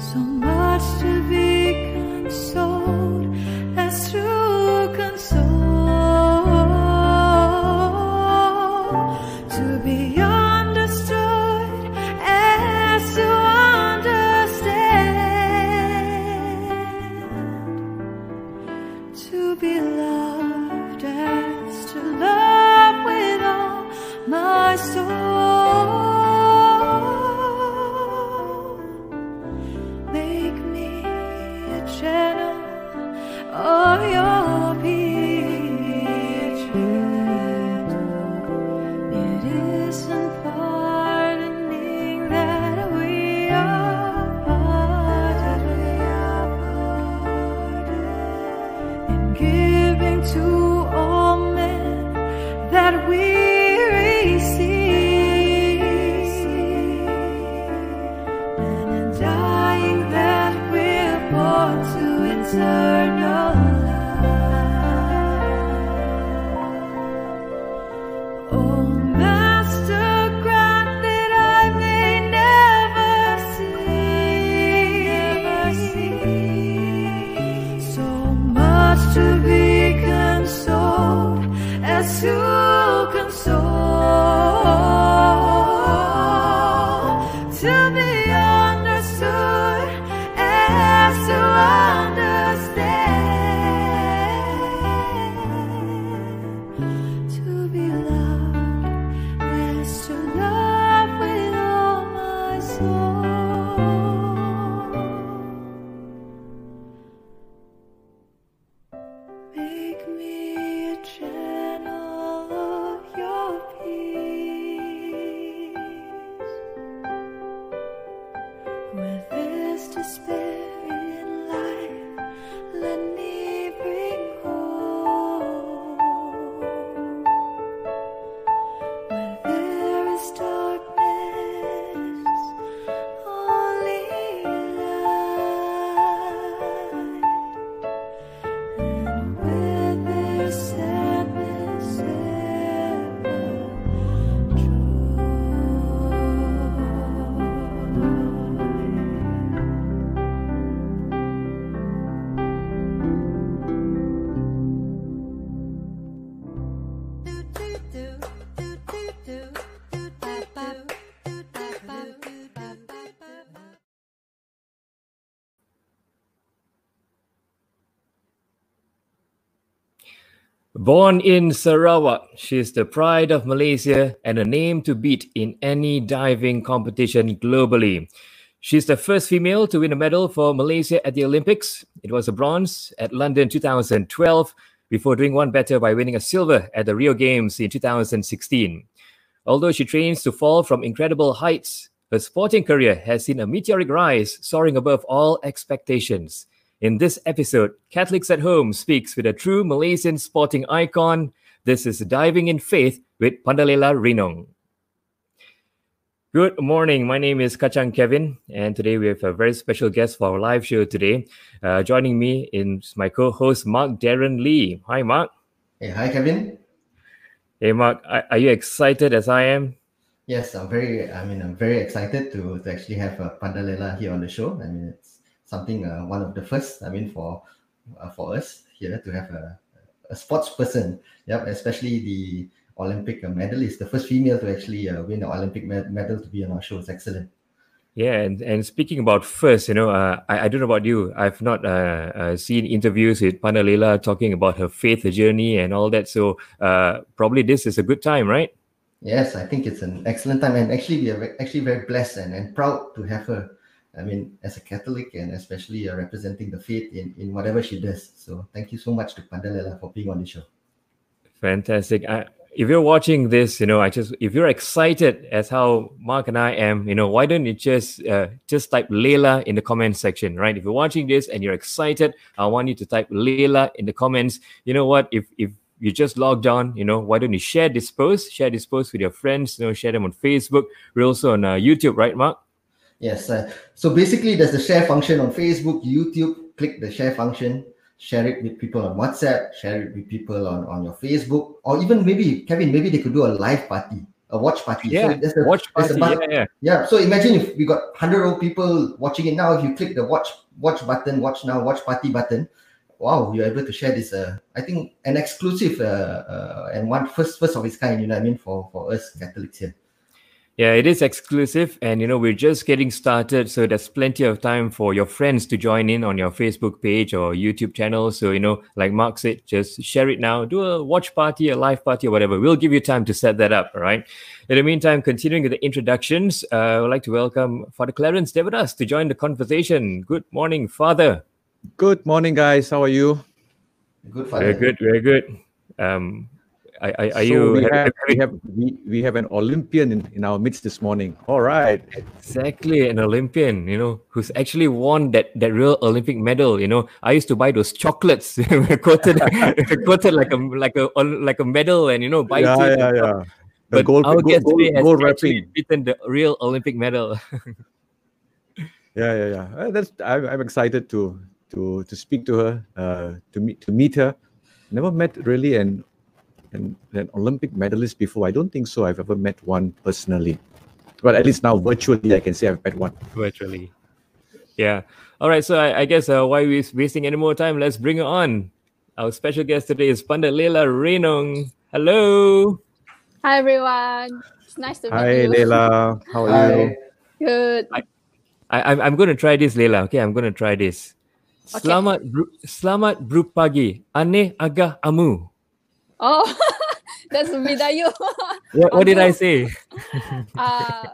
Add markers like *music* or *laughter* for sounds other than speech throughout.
so much to be consoled Born in Sarawak, she is the pride of Malaysia and a name to beat in any diving competition globally. She's the first female to win a medal for Malaysia at the Olympics. It was a bronze at London 2012 before doing one better by winning a silver at the Rio Games in 2016. Although she trains to fall from incredible heights, her sporting career has seen a meteoric rise, soaring above all expectations. In this episode, Catholics at Home speaks with a true Malaysian sporting icon. This is Diving in Faith with Pandelela Rinong. Good morning. My name is Kachang Kevin, and today we have a very special guest for our live show today. Uh, joining me is my co-host Mark Darren Lee. Hi, Mark. Hey, hi, Kevin. Hey, Mark. Are, are you excited as I am? Yes, I'm very. I mean, I'm very excited to, to actually have uh, Pandelela here on the show. I mean, it's something uh, one of the first. I mean, for uh, for us here to have a, a sports person. Yep, especially the Olympic medalist, the first female to actually uh, win the Olympic med- medal to be on our show. It's excellent. Yeah, and, and speaking about first, you know, uh, I, I don't know about you. I've not uh, uh, seen interviews with Pandelela talking about her faith her journey and all that. So uh, probably this is a good time, right? Yes, I think it's an excellent time, and actually we are actually very blessed and, and proud to have her I mean, as a Catholic and especially uh, representing the faith in, in whatever she does. So thank you so much to Pandelela for being on the show. Fantastic. I, if you're watching this, you know, I just if you're excited as how Mark and I am, you know, why don't you just uh, just type Leila in the comment section, right? If you're watching this and you're excited, I want you to type Leila in the comments. You know what? If if you just logged on, you know, why don't you share this post, share this post with your friends, you know, share them on Facebook. We're also on uh, YouTube, right, Mark? Yes. Uh, so basically, there's the share function on Facebook, YouTube. Click the share function, share it with people on WhatsApp, share it with people on, on your Facebook, or even maybe, Kevin, maybe they could do a live party, a watch party. Yeah, so a, watch there's a party. Yeah, yeah. Yeah. So imagine if we got 100 old people watching it now. If you click the watch watch button, watch now, watch party button, wow, you're able to share this. Uh, I think an exclusive uh, uh, and one first first of its kind. You know what I mean for for us Catholics here. Yeah, it is exclusive, and you know we're just getting started, so there's plenty of time for your friends to join in on your Facebook page or YouTube channel. So you know, like Mark said, just share it now. Do a watch party, a live party, or whatever. We'll give you time to set that up. All right. In the meantime, continuing with the introductions, uh, I would like to welcome Father Clarence Devadass to join the conversation. Good morning, Father. Good morning, guys. How are you? Good Very father. good, very good. Um, are, are, are So you we have- have, we have we, we have an Olympian in, in our midst this morning. All right. Exactly, an Olympian, you know, who's actually won that that real Olympic medal. You know, I used to buy those chocolates, *laughs* quoted, *laughs* quoted like a like a like a medal, and you know, buy yeah, it. yeah, yeah. The But gold, our gold, gold, has gold actually beaten the real Olympic medal. *laughs* Yeah, yeah, yeah. Uh, that's I'm, I'm excited to to to speak to her, uh, to meet to meet her. Never met really an an, an Olympic medalist before. I don't think so. I've ever met one personally, but at least now virtually, I can say I've met one. Virtually, yeah. All right, so I, I guess uh, why we wasting any more time? Let's bring her on. Our special guest today is Pandelela Rinong. Hello. Hi everyone. It's nice to meet Hi, you. Leila. How are you? Good. I, I'm, I'm going to try this, Leila. Okay, I'm going to try this. Okay. Selamat bru- selamat berpagi. Aneh agak amu. Oh, *laughs* that's Bidayuh. *laughs* What, what did I say? *laughs* uh,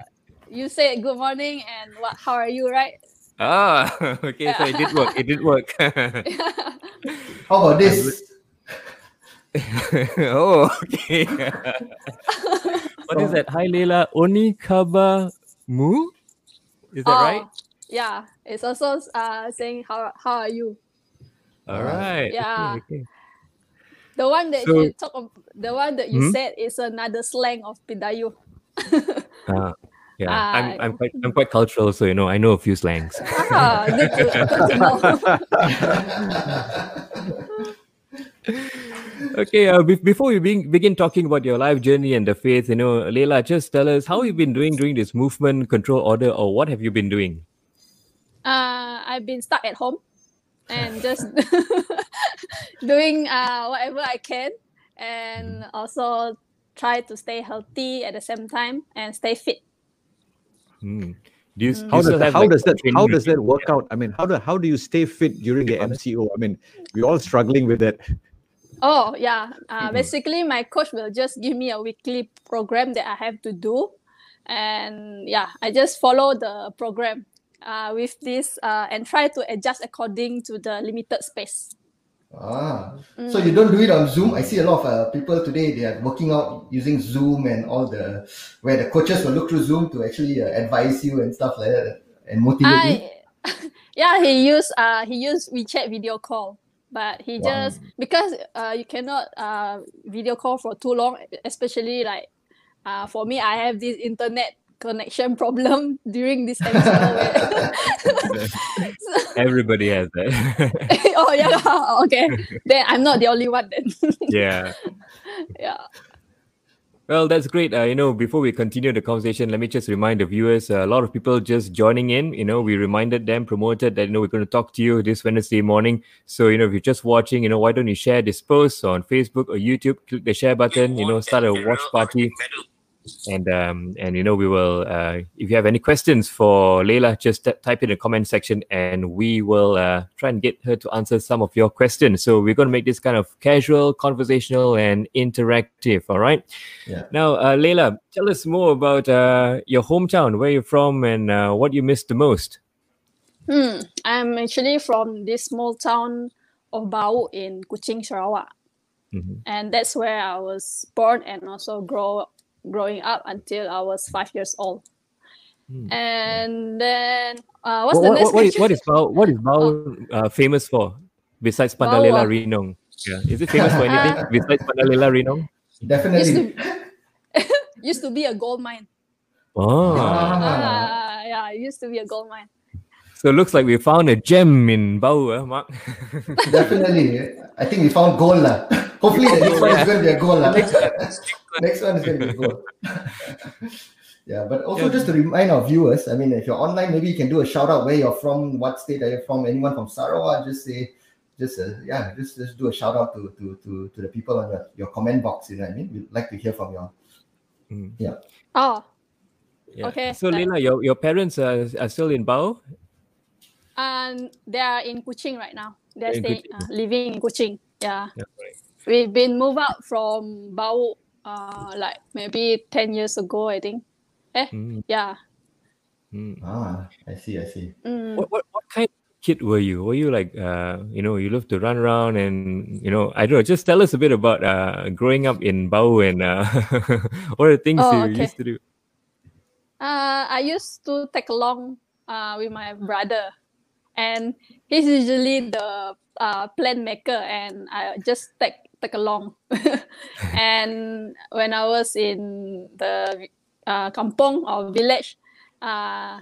you said good morning and what? How are you, right? Ah, okay, so it did work. It did work. How about this? oh, okay. what is that? Hi, Leila. Onikaba mu? Is that right? Oh, Yeah. It's also uh saying how how are you? All right. okay, Yeah. okay. The one that So- you talk of, the one that you Hmm? said is another slang of Bidayuh. *laughs* Ah, yeah, I'm, Ah. I'm quite I'm quite cultural, so you know I know a few slangs. ah, good good. *laughs* Okay, uh, be- before we begin, begin talking about your life journey and the faith, you know, Leila, just tell us how you've been doing during this movement control order, or what have you been doing? uh, I've been stuck at home and *laughs* just *laughs* doing uh, whatever I can and also try to stay healthy at the same time and stay fit. Hmm. Do you, do How you does that, how like, does that training how does that routine? work out? I mean, how do how do you stay fit during the MCO? I mean, we're all struggling with that. Oh, yeah. Uh, Mhm. Basically, my coach will just give me a weekly program that I have to do. And yeah, I just follow the program uh, with this uh, and try to adjust according to the limited space. Ah, Mm. so you don't do it on Zoom? I see a lot of uh, people today. They are working out using Zoom and all the where the coaches will look through Zoom to actually uh, advise you and stuff like that and motivate you. I, *laughs* yeah, he used uh he used WeChat video call, but he Wow. just because uh you cannot uh video call for too long, especially like uh for me I have this internet connection problem during this MCO. where- *laughs* Everybody has that. *laughs* oh yeah, *laughs* okay. Then I'm not the only one then. yeah. yeah. Well, that's great. Uh, you know, before we continue the conversation, let me just remind the viewers. Uh, a lot of people just joining in. You know, we reminded them, promoted that you know we're going to talk to you this Wednesday morning. So you know, if you're just watching, you know, why don't you share this post on Facebook or YouTube? Click the share button. You know, start a watch party. And um and you know we will uh if you have any questions for Leila, just t- type in the comment section and we will uh try and get her to answer some of your questions. So we're going to make this kind of casual, conversational, and interactive. All right. Yeah. Now, uh, Leila, tell us more about uh, your hometown, where you're from, and uh, what you missed the most. Hmm. I'm actually from this small town of Bau in Kuching, Sarawak, Mhm. and that's where I was born and also grow growing up until I was five years old. Hmm. And then, uh, what's What, the what, next what is question? what is Bau what is Bau uh, famous for besides Pandelela. Rinong? Yeah, is it famous for anything Uh, *laughs* besides Pandelela Rinong? used Definitely. to *laughs* used to be a gold mine. Oh. Ah, yeah, it used to be a gold mine. So it looks like we found a gem in Bau, uh, Mark. Definitely. I think we found gold. lah. *laughs* Hopefully the next one is going to be a goal. lah. next one *laughs* is going to be a goal. *laughs* yeah, but also Yeah. just to remind our viewers, I mean, if you're online, maybe you can do a shout out where you're from, what state are you from, anyone from Sarawak, just say, just uh, yeah, just just do a shout out to to to, to the people on your, your comment box. You know what I mean? We'd like to hear from you. Mm. Oh, Yeah. Okay, So like- Leila, your, your parents are, are still in Bau? And they are in Kuching right now. They're In staying, Kuching. uh, living in Kuching. Yeah. Yeah, right. We've been moved out from Bau uh, like maybe 10 years ago, I think. Eh, Mm, yeah. mm. Ah, I see, I see. Mm. What, what what kind of kid were you? Were you like uh you know you love to run around and you know I don't know. Just tell us a bit about uh growing up in Bau and uh *laughs* what are the things Oh, you okay. used to do? Uh, I used to take along uh, with my brother, and he's usually the uh, plan maker, and I just take take along. *laughs* and when I was in the uh, kampong or village, uh,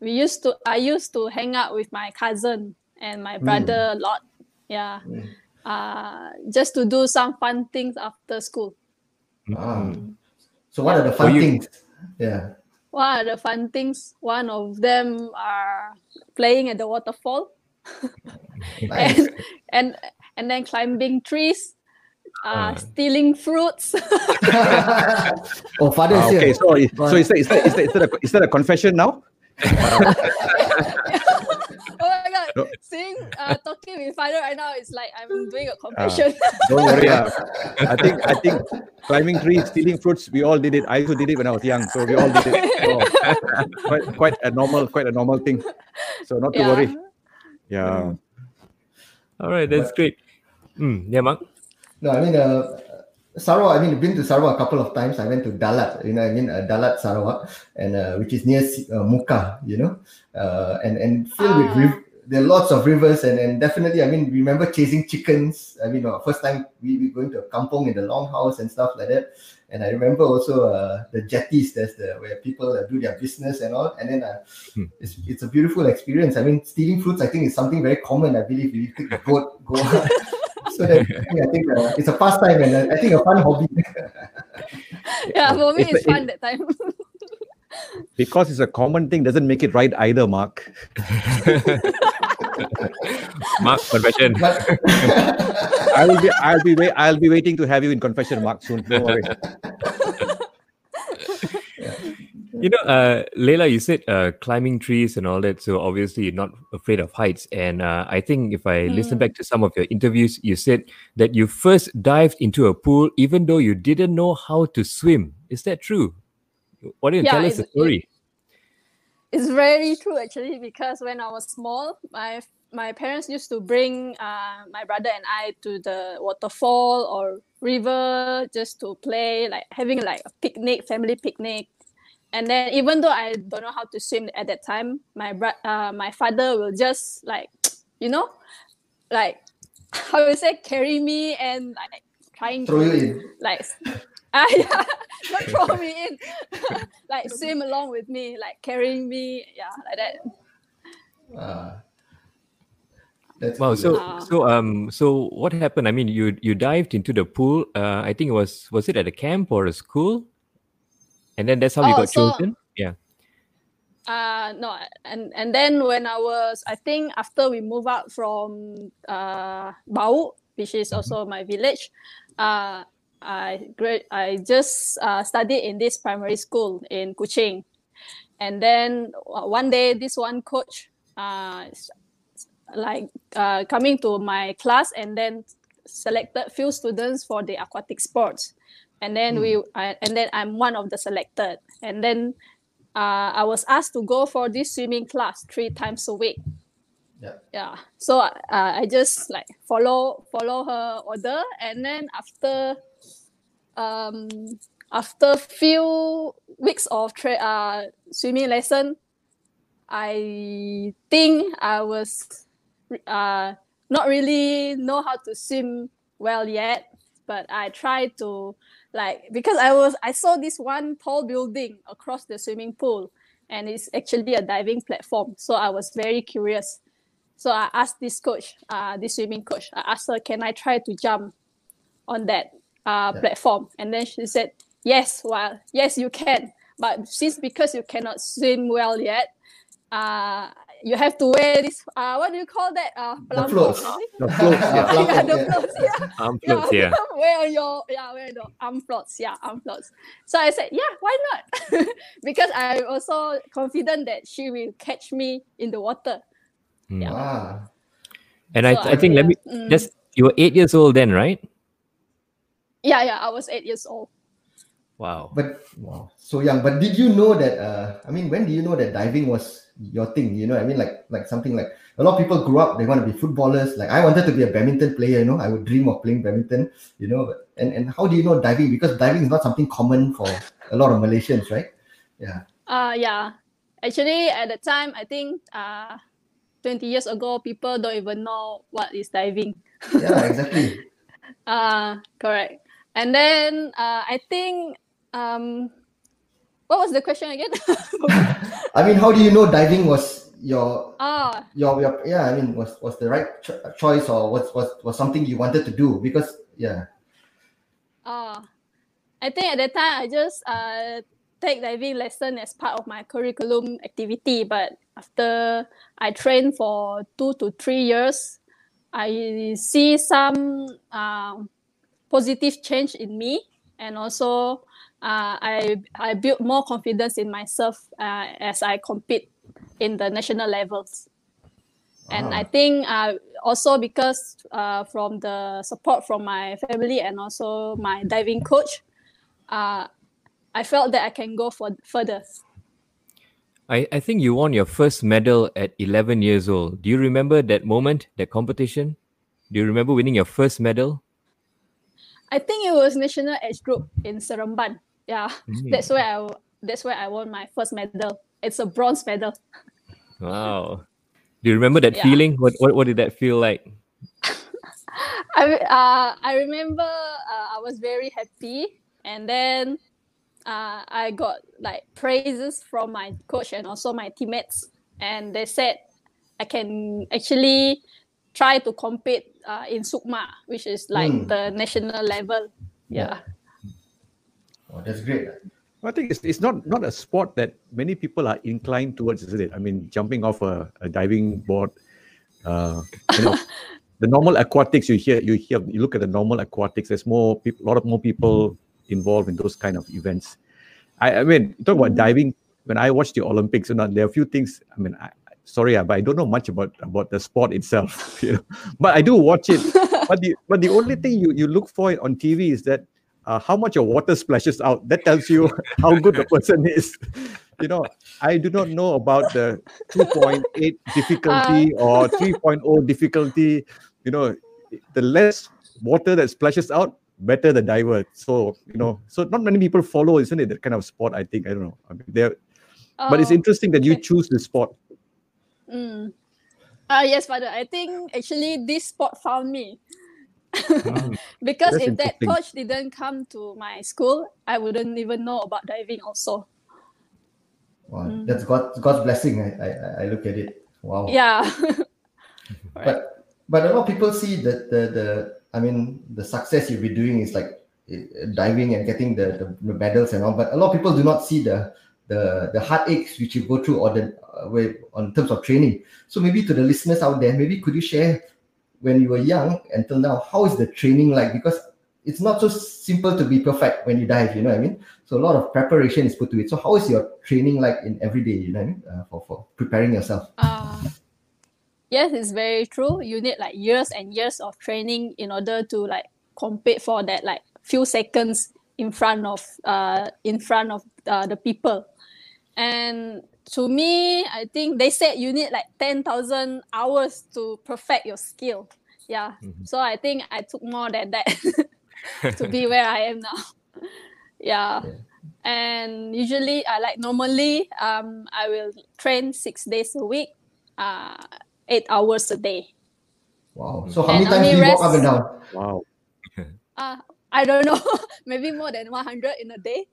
we used to I used to hang out with my cousin and my brother a lot. Yeah, Mm. uh, just to do some fun things after school. Ah. Mm. So what are the fun you- things? Yeah. What are the fun things? One of them are playing at the waterfall *laughs* Nice. and and and then climbing trees, Ah. uh, stealing fruits. *laughs* oh, father is okay, here. so so is that, is that, is that, is that, a, is that a confession now? *laughs* my god! No. Seeing uh, talking with father right now, it's like I'm doing Ah. a confession. *laughs* Don't worry. ah. I think I think climbing trees, stealing fruits, we all did it. I also did it when I was young, so we all did it. *laughs* So, quite quite a normal, quite a normal thing. So not to yeah. worry. Yeah. All right, that's great. Mm, yeah, Mark. No, I mean, uh, Sarawak, I mean, been to Sarawak a couple of times. I went to Dalat, you know, I mean, uh, Dalat, Sarawak, and uh, which is near Si- uh, Mukah, you know, uh, and and filled with Ah. riv- there are lots of rivers, and and definitely, I mean, remember chasing chickens. I mean, uh, first time we were going to a kampong in the longhouse and stuff like that. And I remember also uh, the jetties. There's the where people uh, do their business and all. And then uh, Hmm. it's it's a beautiful experience. I mean, stealing fruits. I think is something very common. I believe you take a boat, go. *laughs* so that, I think uh, it's a pastime and uh, I think a fun hobby. *laughs* yeah, for me It's it's the- fun that time. *laughs* Because it's a common thing doesn't make it right either, Mark. *laughs* Mark confession. *laughs* I will be I'll be wait, I'll be waiting to have you in confession, Mark, soon. Don't worry. *laughs* You know, uh, Leila, you said uh, climbing trees and all that. So obviously, you're not afraid of heights. And uh, I think if I listen Mm. back to some of your interviews, you said that you first dived into a pool even though you didn't know how to swim. Is that true? Why don't you Yeah, tell us the it- it- story? It's very true actually because when I was small, my my parents used to bring uh, my brother and I to the waterfall or river just to play, like having like a picnic, family picnic. And then even though I don't know how to swim at that time, my bro- uh, my father will just like, *tsk* you know, like *laughs* how you say, carry me and like trying to like *laughs* ah yeah not throw me in *laughs* like *laughs* swim along with me like carrying me yeah like that Uh, that's Wow. cool. So so um so what happened? I mean, you you dived into the pool. Uh, I think it was was it at a camp or a school? And then that's how you Oh, got so- chosen. Yeah. uh no and and then when i was i think after we moved out from uh bau which is also my village uh i grad i just uh, studied in this primary school in kuching. And then uh, one day this one coach uh like uh, coming to my class and then selected few students for the aquatic sports. And then we I, and then i'm one of the selected. And then uh, I was asked to go for this swimming class three times a week. Yeah. Yeah. So uh, I just like follow follow her order, and then after um after few weeks of tra- uh, swimming lesson, I think I was uh, not really know how to swim well yet, but I tried to like because I was I saw this one tall building across the swimming pool and it's actually a diving platform. So I was very curious. So I asked this coach, uh, this swimming coach, I asked her, can I try to jump on that uh, Yeah. platform? And then she said, yes, well, yes, you can. But since because you cannot swim well yet, uh, you have to wear this, uh, what do you call that? Uh, The floats. is? The floats, yeah. *laughs* Yeah, the floats, yeah Arm yeah, floats, yeah. *laughs* wear your yeah, wear the arm floats, yeah, arm floats. So I said, yeah, why not? *laughs* because I'm also confident that she will catch me in the water. Mm. Yeah. Ah, And I, So I think let me mm, just you were eight years old then, right? yeah, yeah, I was eight years old. Wow. but wow, so young. But did you know that? Uh, I mean, when do you know that diving was your thing? You know, I mean, like like something like a lot of people grew up. They want to be footballers. Like I wanted to be a badminton player. You know, I would dream of playing badminton. You know, but- and and how do you know diving? Because diving is not something common for a lot of Malaysians, right? Yeah. Uh yeah. Actually at the time I think uh 20 years ago people don't even know what is diving. Yeah, exactly. Uh *laughs* correct. And then uh I think um what was the question again? *laughs* I mean, how do you know diving was your Ah, your your yeah? I mean, was was the right cho- choice or was was was something you wanted to do? Because yeah. Uh, I think at that time I just uh, take diving lesson as part of my curriculum activity. But after I trained for two to three years, I see some um, positive change in me, and also uh, I I built more confidence in myself uh, as I compete in the national levels. And I think uh, also because uh, from the support from my family and also my diving coach, uh, I felt that I can go for further. I, I think you won your first medal at 11 years old. Do you remember that moment, that competition? Do you remember winning your first medal? I think it was national age group in Seremban. Yeah, Mm. that's where I that's where I won my first medal. It's a bronze medal. Wow. Do you remember that Yeah. feeling? What, what what did that feel like? *laughs* I uh, I remember uh, I was very happy, and then uh, I got like praises from my coach and also my teammates, and they said I can actually try to compete uh, in Sukma, which is like Mm. the national level. Yeah. Oh, that's great. I think it's, it's not not a sport that many people are inclined towards, isn't it? I mean, jumping off a, a diving board, uh, you know, *laughs* the normal aquatics you hear, you hear, you look at the normal aquatics. There's more people, a lot of more people involved in those kind of events. I, I mean, talk about diving. When I watch the Olympics, you know, there are a few things. I mean, I, sorry, uh, but I don't know much about about the sport itself. *laughs* You know, but I do watch it. *laughs* but the but the only thing you you look for on TV is that uh, how much your water splashes out. That tells you *laughs* how good the person is. You know, I do not know about the 2.8 difficulty or 3.0 difficulty. You know, the less water that splashes out, better the diver. So, you know, so not many people follow, isn't it? That kind of sport, I think. I don't know. I mean, there, but it's Oh, interesting that you okay. choose this sport. Mm. Uh, yes, father. I think actually this sport found me. *laughs* because That's if that coach didn't come to my school, I wouldn't even know about diving also. Wow, Mm. that's God, God's blessing. I, I, I look at it. Wow. Yeah. *laughs* But but a lot of people see that the the I mean the success you'll be doing is like uh, diving and getting the, the, the medals and all. But a lot of people do not see the the the heartaches which you go through or the uh, way on terms of training. So maybe to the listeners out there, maybe could you share when you were young until now, how is the training like? Because it's not so simple to be perfect when you dive. You know what I mean? So a lot of preparation is put to it. So how is your training like in every day? You know what I mean? Uh, for for preparing yourself. Uh, yes, it's very true. You need like years and years of training in order to like compete for that like few seconds in front of uh in front of uh, the people. And to me, I think they said you need like 10,000 hours to perfect your skill. Yeah. Mhm. So I think I took more than that *laughs* to be where I am now. *laughs* yeah. Yeah. And usually, I like normally, um, I will train six days a week, uh, eight hours a day. Wow. So how And many times do you walk up rest- and down? Wow. *laughs* Uh, I don't know, *laughs* maybe more than 100 in a day.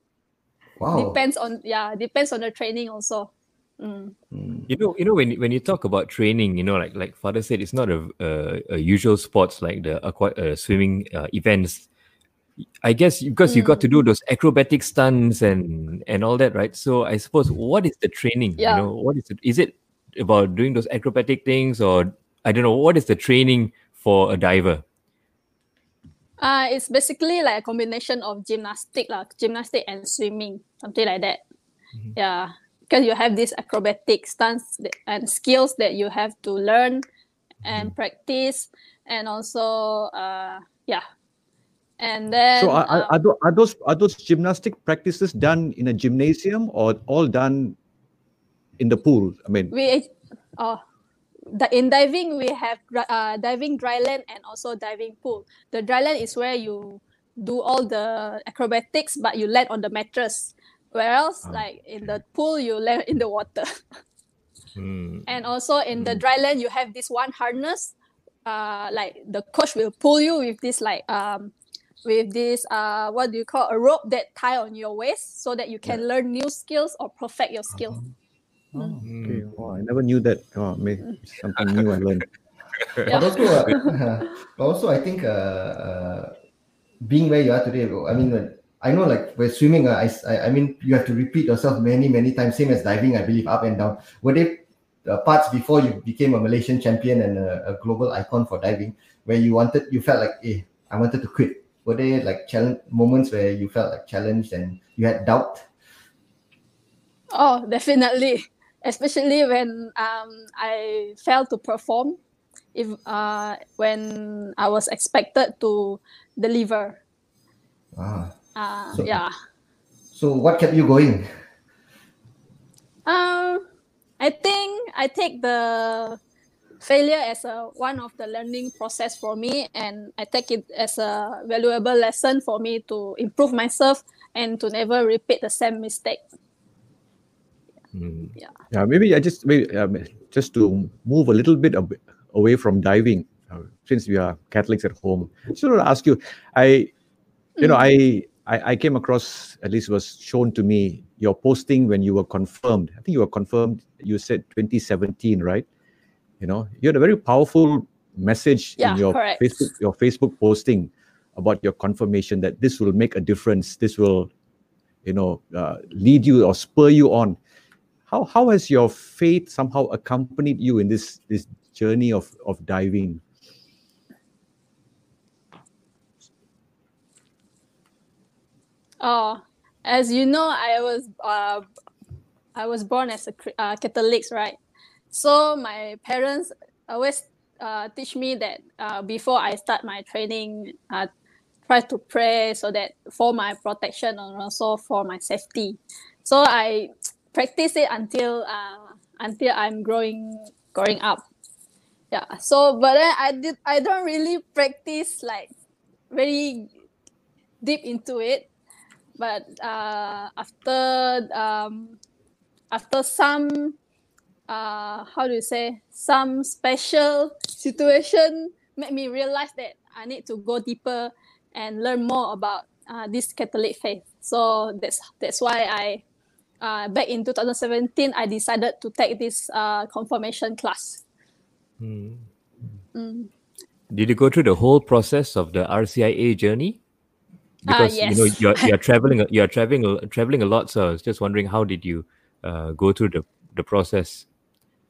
Wow. Depends on, yeah, depends on the training also. Mm. Mm. You know, you know when when you talk about training, you know, like like Father said, it's not a a, a usual sports like the aqua, uh, swimming uh, events. I guess because you got to do those acrobatic stunts and and all that, right? So I suppose what is the training? Yeah. You know, what is it? Is it about doing those acrobatic things, or I don't know, what is the training for a diver? Uh, it's basically like a combination of gymnastic, like gymnastic and swimming, something like that. Mhm. Yeah, because you have these acrobatic stunts and skills that you have to learn and practice, and also, uh, yeah, and then So are, are, uh, are, are those are those gymnastic practices done in a gymnasium or all done in the pool? I mean, we oh the, in diving we have uh, diving dry land and also diving pool. The dry land is where you do all the acrobatics but you land on the mattress. Whereas Ah, like in the pool you land in the water. Hmm. *laughs* and also in the dry land you have this one harness uh like the coach will pull you with this like um with this uh what do you call a rope that tie on your waist so that you can learn new skills or perfect your skill oh, Hmm. okay. Wow, I never knew that. Oh, may- something new I learned. But also, uh, *laughs* but also, I think uh, uh, being where you are today. I mean, when- I know like with swimming, uh, I, s- I I mean you have to repeat yourself many many times. Same as diving, I believe, up and down. Were there uh, parts before you became a Malaysian champion and a, a global icon for diving where you wanted, you felt like, eh, I wanted to quit? Were there like challenge moments where you felt like challenged and you had doubt? Oh, definitely. Especially when um, I failed to perform, if uh, when I was expected to deliver. Ah, Uh, So- yeah. so what kept you going? Um, I think I take the failure as a one of the learning process for me, and I take it as a valuable lesson for me to improve myself and to never repeat the same mistake. Hmm. Yeah, maybe I just maybe um, just to move a little bit ab- away from diving, uh, since we are Catholics at home. Just want to ask you, I, you know, I, I I came across at least was shown to me your posting when you were confirmed. I think you were confirmed. You said 2017, right? You know, you had a very powerful message Yeah, in your correct. Facebook your Facebook posting about your confirmation that this will make a difference. This will, you know, uh, lead you or spur you on how how has your faith somehow accompanied you in this this journey of of diving Oh, as you know, I was uh, I was born as a uh, Catholics, right? So my parents always uh, teach me that uh, before I start my training, uh, try to pray so that for my protection and also for my safety. So I practice it until uh, until I'm growing growing up. Yeah. So, but then I did I don't really practice like very deep into it but uh, after um, after some uh, how do you say some special situation made me realize that I need to go deeper and learn more about uh, this Catholic faith. So that's that's why I uh, back in 2017 I decided to take this uh, confirmation class. Hmm. Mm. Did you go through the whole process of the RCIA journey? Ah, Because you know you're you're *laughs* traveling you're traveling a- traveling a lot, so I was just wondering how did you uh, go through the the process?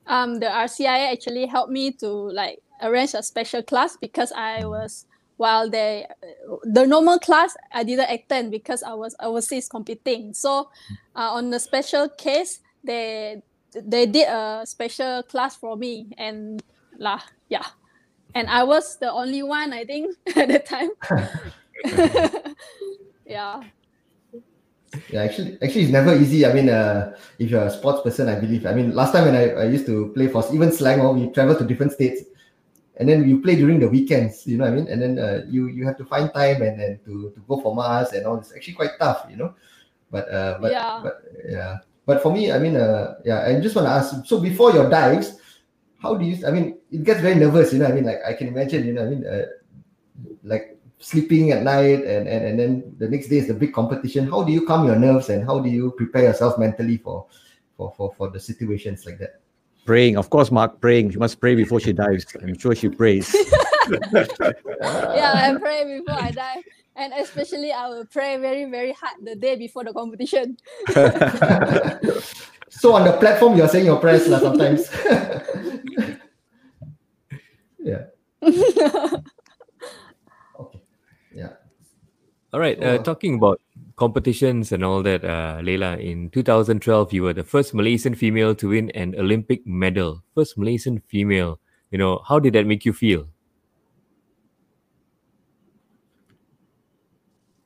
um, the RCIA actually helped me to like arrange a special class because I was while they the normal class I didn't attend because I was overseas competing. So uh, on the special case they they did a special class for me and lah yeah, and I was the only one I think *laughs* at the time. *laughs* yeah. Yeah, actually, actually, it's never easy. I mean, uh, if you're a sports person, I believe. I mean, last time when I, I used to play for even Selangor, we travel to different states, and then you play during the weekends. You know what I mean? And then uh, you you have to find time and then to, to go for mass and all. It's actually quite tough, you know. But uh, but Yeah. but yeah. But for me, I mean, uh, yeah, I just want to ask. So before your dives, how do you? I mean, it gets very nervous. You know, I mean, like I can imagine. You know, I mean, uh, like sleeping at night and, and and then the next day is the big competition. How do you calm your nerves and how do you prepare yourself mentally for for for, for the situations like that? Praying, of course, Mark. Praying. She must pray before she dies. I'm sure she prays. *laughs* *laughs* yeah, I pray before I die. And especially I will pray very, very hard the day before the competition. *laughs* So on the platform, you're saying your prayers lah sometimes. yeah. Okay. Yeah. All right. Uh, Oh. talking about competitions and all that, uh, Leila, in 2012, you were the first Malaysian female to win an Olympic medal. First Malaysian female. You know, how did that make you feel?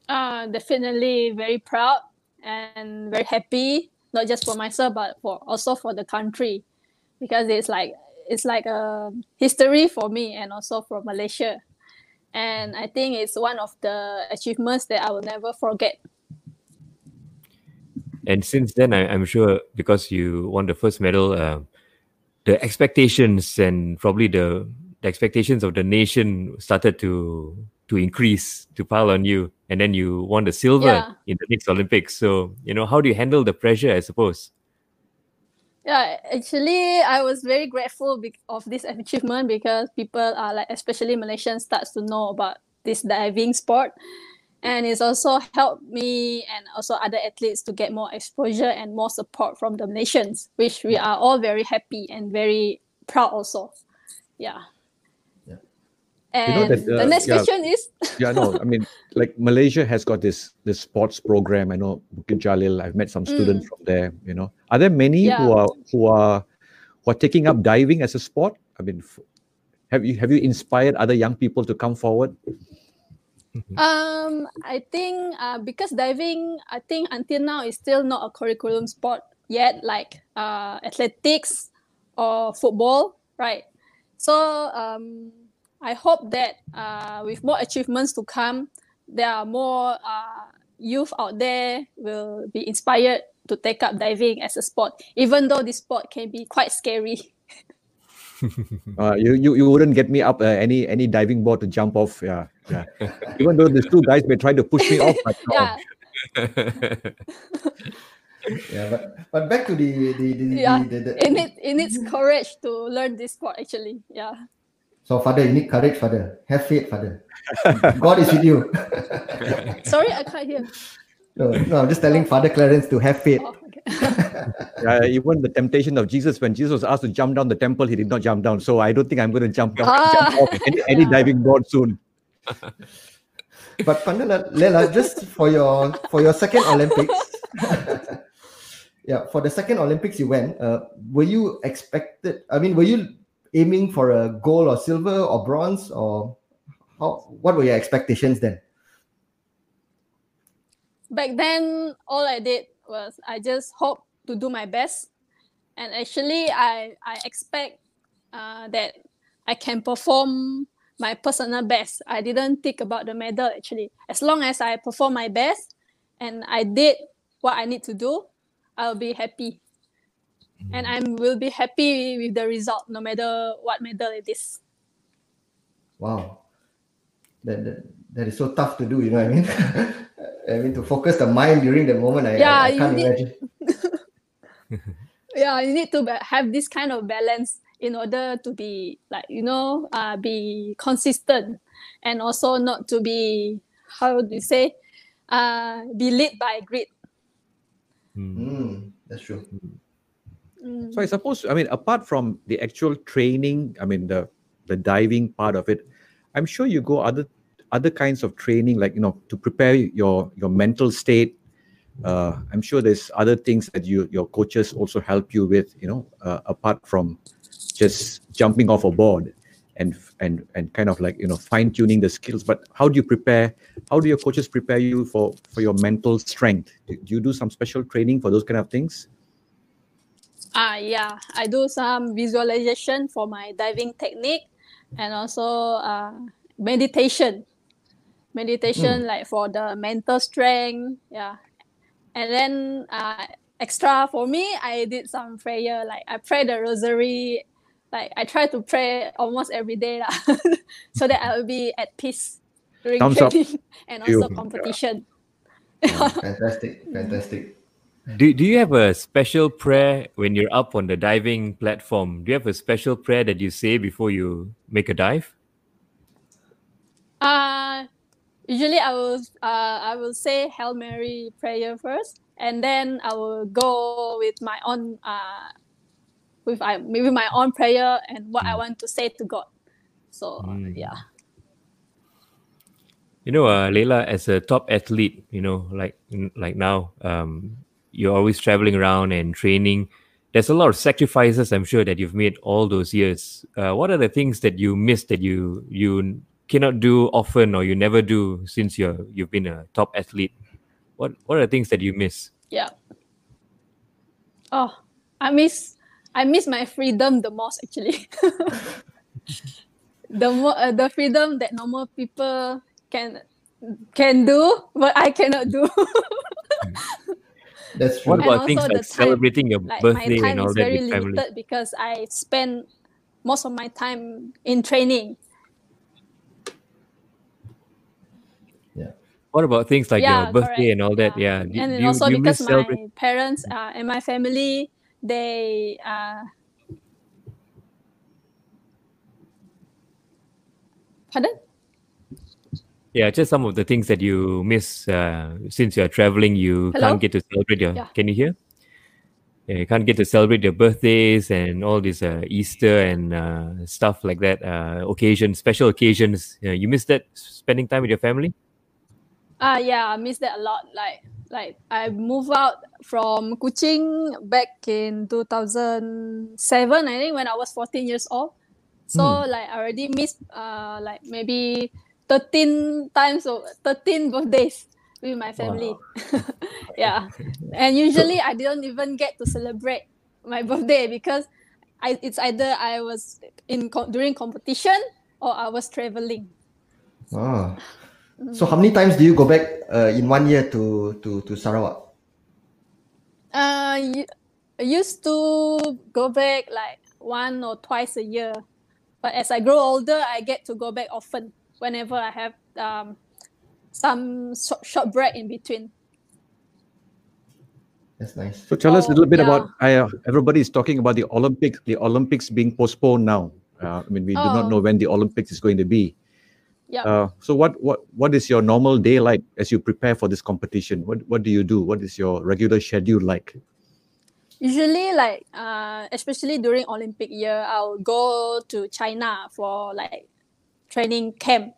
uh, definitely very proud and very happy, not just for myself, but for also for the country, because it's like it's like a history for me and also for Malaysia, and I think it's one of the achievements that I will never forget. And since then, I, I'm sure because you won the first medal, uh, the expectations and probably the, the expectations of the nation started to to increase, to pile on you, and then you won the silver Yeah. in the next Olympics. So you know, how do you handle the pressure? I suppose. Yeah, actually, I was very grateful of this achievement because people are like, especially Malaysians, starts to know about this diving sport, and it's also helped me and also other athletes to get more exposure and more support from the nations, which we are all very happy and very proud also. Yeah. Yeah. And know that, the uh, next yeah. question is *laughs* yeah, no, I mean, like Malaysia has got this this sports program. I know Bukit Jalil. I've met some students from there. You know, are there many who are who are who are taking up diving as a sport? I mean, f- have you have you inspired other young people to come forward? Um, I think uh, because diving, I think until now is still not a curriculum sport yet, like uh, athletics or football, right? So um, I hope that uh, with more achievements to come, there are more uh, youth out there will be inspired to take up diving as a sport, even though this sport can be quite scary. *laughs* *laughs* Uh, you, you you wouldn't get me up uh, any any diving board to jump off. Yeah, yeah. Even though these two guys may try to push me off, but no. Yeah, *laughs* Yeah. But but back to the the the, yeah. the, the, the It needs it needs courage to learn this sport. Actually, yeah. So father, you need courage, father. Have faith, father. God is with you. *laughs* Sorry, I can't hear. No, no, I'm just telling Father Clarence to have faith. Oh, okay. *laughs* Yeah, even the temptation of Jesus when Jesus was asked to jump down the temple, he did not jump down. So I don't think I'm going to jump down Ah. jump off any, any diving board soon. But Pandelela, just for your for your second Olympics, *laughs* yeah, for the second Olympics you went, uh, were you expected? I mean, were you aiming for a gold or silver or bronze or how? What were your expectations then? Back then, all I did was I just hope to do my best, and actually, I I expect uh, that I can perform my personal best. I didn't think about the medal actually. As long as I perform my best and I did what I need to do, I'll be happy. Mm-hmm. And I will be happy with the result, no matter what medal it is. Wow, that that, that is so tough to do. You know what I mean? *laughs* I mean to focus the mind during the moment. I, I- Yeah, I, you can't need- imagine. *laughs* yeah you need to have this kind of balance in order to be like you know uh, be consistent and also not to be how do you say uh, be led by greed Hmm. Mm, that's true. Mm. So I suppose, I mean, apart from the actual training, I mean, the the diving part of it, I'm sure you go other other kinds of training, like you know, to prepare your your mental state. Uh, I'm sure there's other things that you your coaches also help you with, you know, uh, apart from just jumping off a board. and and and kind of like you know fine tuning the skills. But how do you prepare? How do your coaches prepare you for for your mental strength? Do, do you do some special training for those kind of things? Ah, yeah, I do some visualization for my diving technique, and also uh, meditation. Meditation, like for the mental strength, yeah. And then uh, extra for me, I did some prayer. Like I pray the rosary. Like I try to pray almost every day, lah, *laughs* so that I will be at peace during Thumbs up. training *laughs* and also You- competition. *laughs* fantastic, fantastic. Do, do you have a special prayer when you're up on the diving platform? Do you have a special prayer that you say before you make a dive? Uh usually I will uh I will say Hail Mary prayer first, and then I will go with my own uh with I maybe my own prayer and what I want to say to God. So Mm. yeah. You know, uh, Leila, as a top athlete, you know, like like now, um, you're always traveling around and training. There's a lot of sacrifices, I'm sure, that you've made all those years. Uh, what are the things that you miss that you you cannot do often or you never do since you're you've been a top athlete? What what are the things that you miss? Yeah. Oh, I miss I miss my freedom the most actually. *laughs* the more uh, the freedom that normal people can can do, but I cannot do. *laughs* That's true. What true. about things like time- celebrating your like birthday my and all is that very with family? limited because I spend most of my time in training. Yeah. What about things like yeah, your birthday correct. and all that? Yeah, Do- and do then you- also do you because celebrating? my parents uh, and my family they uh, pardon Yeah, just some of the things that you miss uh, since you're traveling. You Hello? can't get to celebrate your. Yeah. Can you hear? Yeah, you can't get to celebrate your birthdays and all this uh, Easter and uh, stuff like that. Uh, occasions, special occasions. Yeah, you miss that spending time with your family. Ah, yeah, I miss that a lot. Like, like I moved out from Kuching back in 2007, I think, when I was 14 years old. So, like, I already missed, uh, like maybe 13 times or 13 birthdays with my family. *laughs* yeah, and usually I didn't even get to celebrate my birthday because I, it's either I was in during competition or I was traveling. Ah. So how many times do you go back uh, in one year to to to Sarawak? Uh, y- I used to go back like one or twice a year, but as I grow older, I get to go back often whenever I have um, some short, short break in between. That's nice. So tell us a Oh, little bit yeah. about. I, uh, everybody is talking about the Olympics. The Olympics being postponed now. Uh, I mean, we do not Oh. know when the Olympics is going to be. Yeah. Uh, so what what what is your normal day like as you prepare for this competition? What what do you do? What is your regular schedule like? Usually, like uh, especially during Olympic year, I'll go to China for like training camp.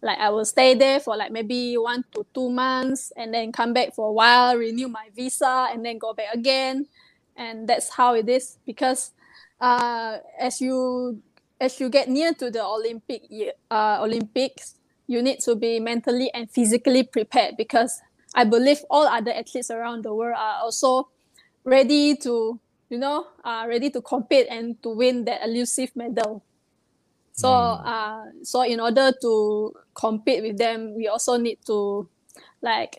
Like I will stay there for like maybe one to two months, and then come back for a while, renew my visa, and then go back again. And that's how it is because uh, as you as you get near to the Olympic uh, Olympics, you need to be mentally and physically prepared because I believe all other athletes around the world are also ready to you know uh, ready to compete and to win that elusive medal. So uh, so in order to compete with them we also need to like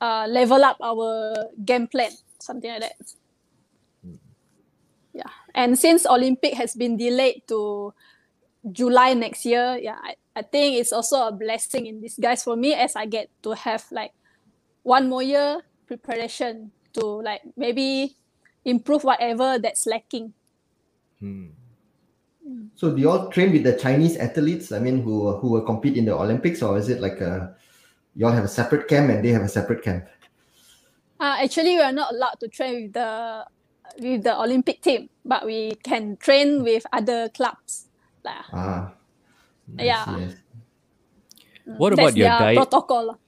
uh, level up our game plan something like that and since olympic has been delayed to july next year yeah I, I think it's also a blessing in disguise for me as i get to have like one more year preparation to like maybe improve whatever that's lacking. Hmm. So do you all train with the Chinese athletes? I mean, who who will compete in the Olympics, or is it like a you all have a separate camp and they have a separate camp? Uh, actually, we are not allowed to train with the with the Olympic team, but we can train with other clubs. Like, Ah, I Yeah. see, I see. What that's about your diet? protocol.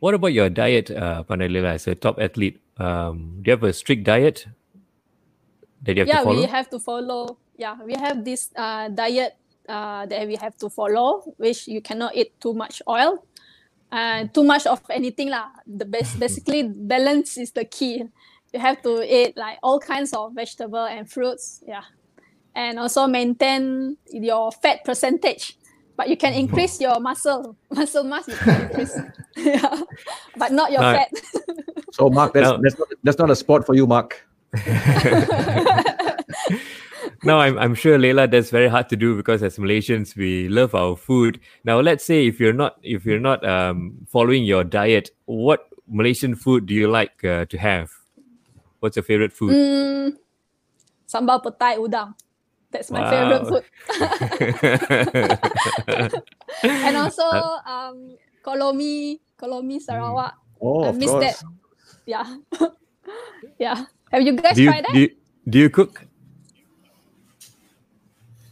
What about your diet, uh, Pandelela, as a top athlete? Um, do you have a strict diet that you have yeah, to follow? we have to follow. yeah, we have this uh, diet uh, that we have to follow, which you cannot eat too much oil, uh, too much of anything lah. The best, *laughs* basically balance is the key. You have to eat like all kinds of vegetable and fruits, yeah, and also maintain your fat percentage. But you can increase your muscle, *laughs* muscle mass. You can increase, *laughs* yeah, but not your No. fat. So Mark, that's, No. that's not that's not a sport for you, Mark. *laughs* no, I'm, I'm sure Leila that's very hard to do because as Malaysians we love our food. Now let's say if you're not if you're not um, following your diet, what Malaysian food do you like uh, to have? What's your favorite food? Mm, sambal petai udang. That's my favorite food. *laughs* and also um kolo mee, kolomi Sarawak. Oh, I of miss course. that. Yeah. *laughs* yeah. Have you guys do you, tried that? do you do you cook?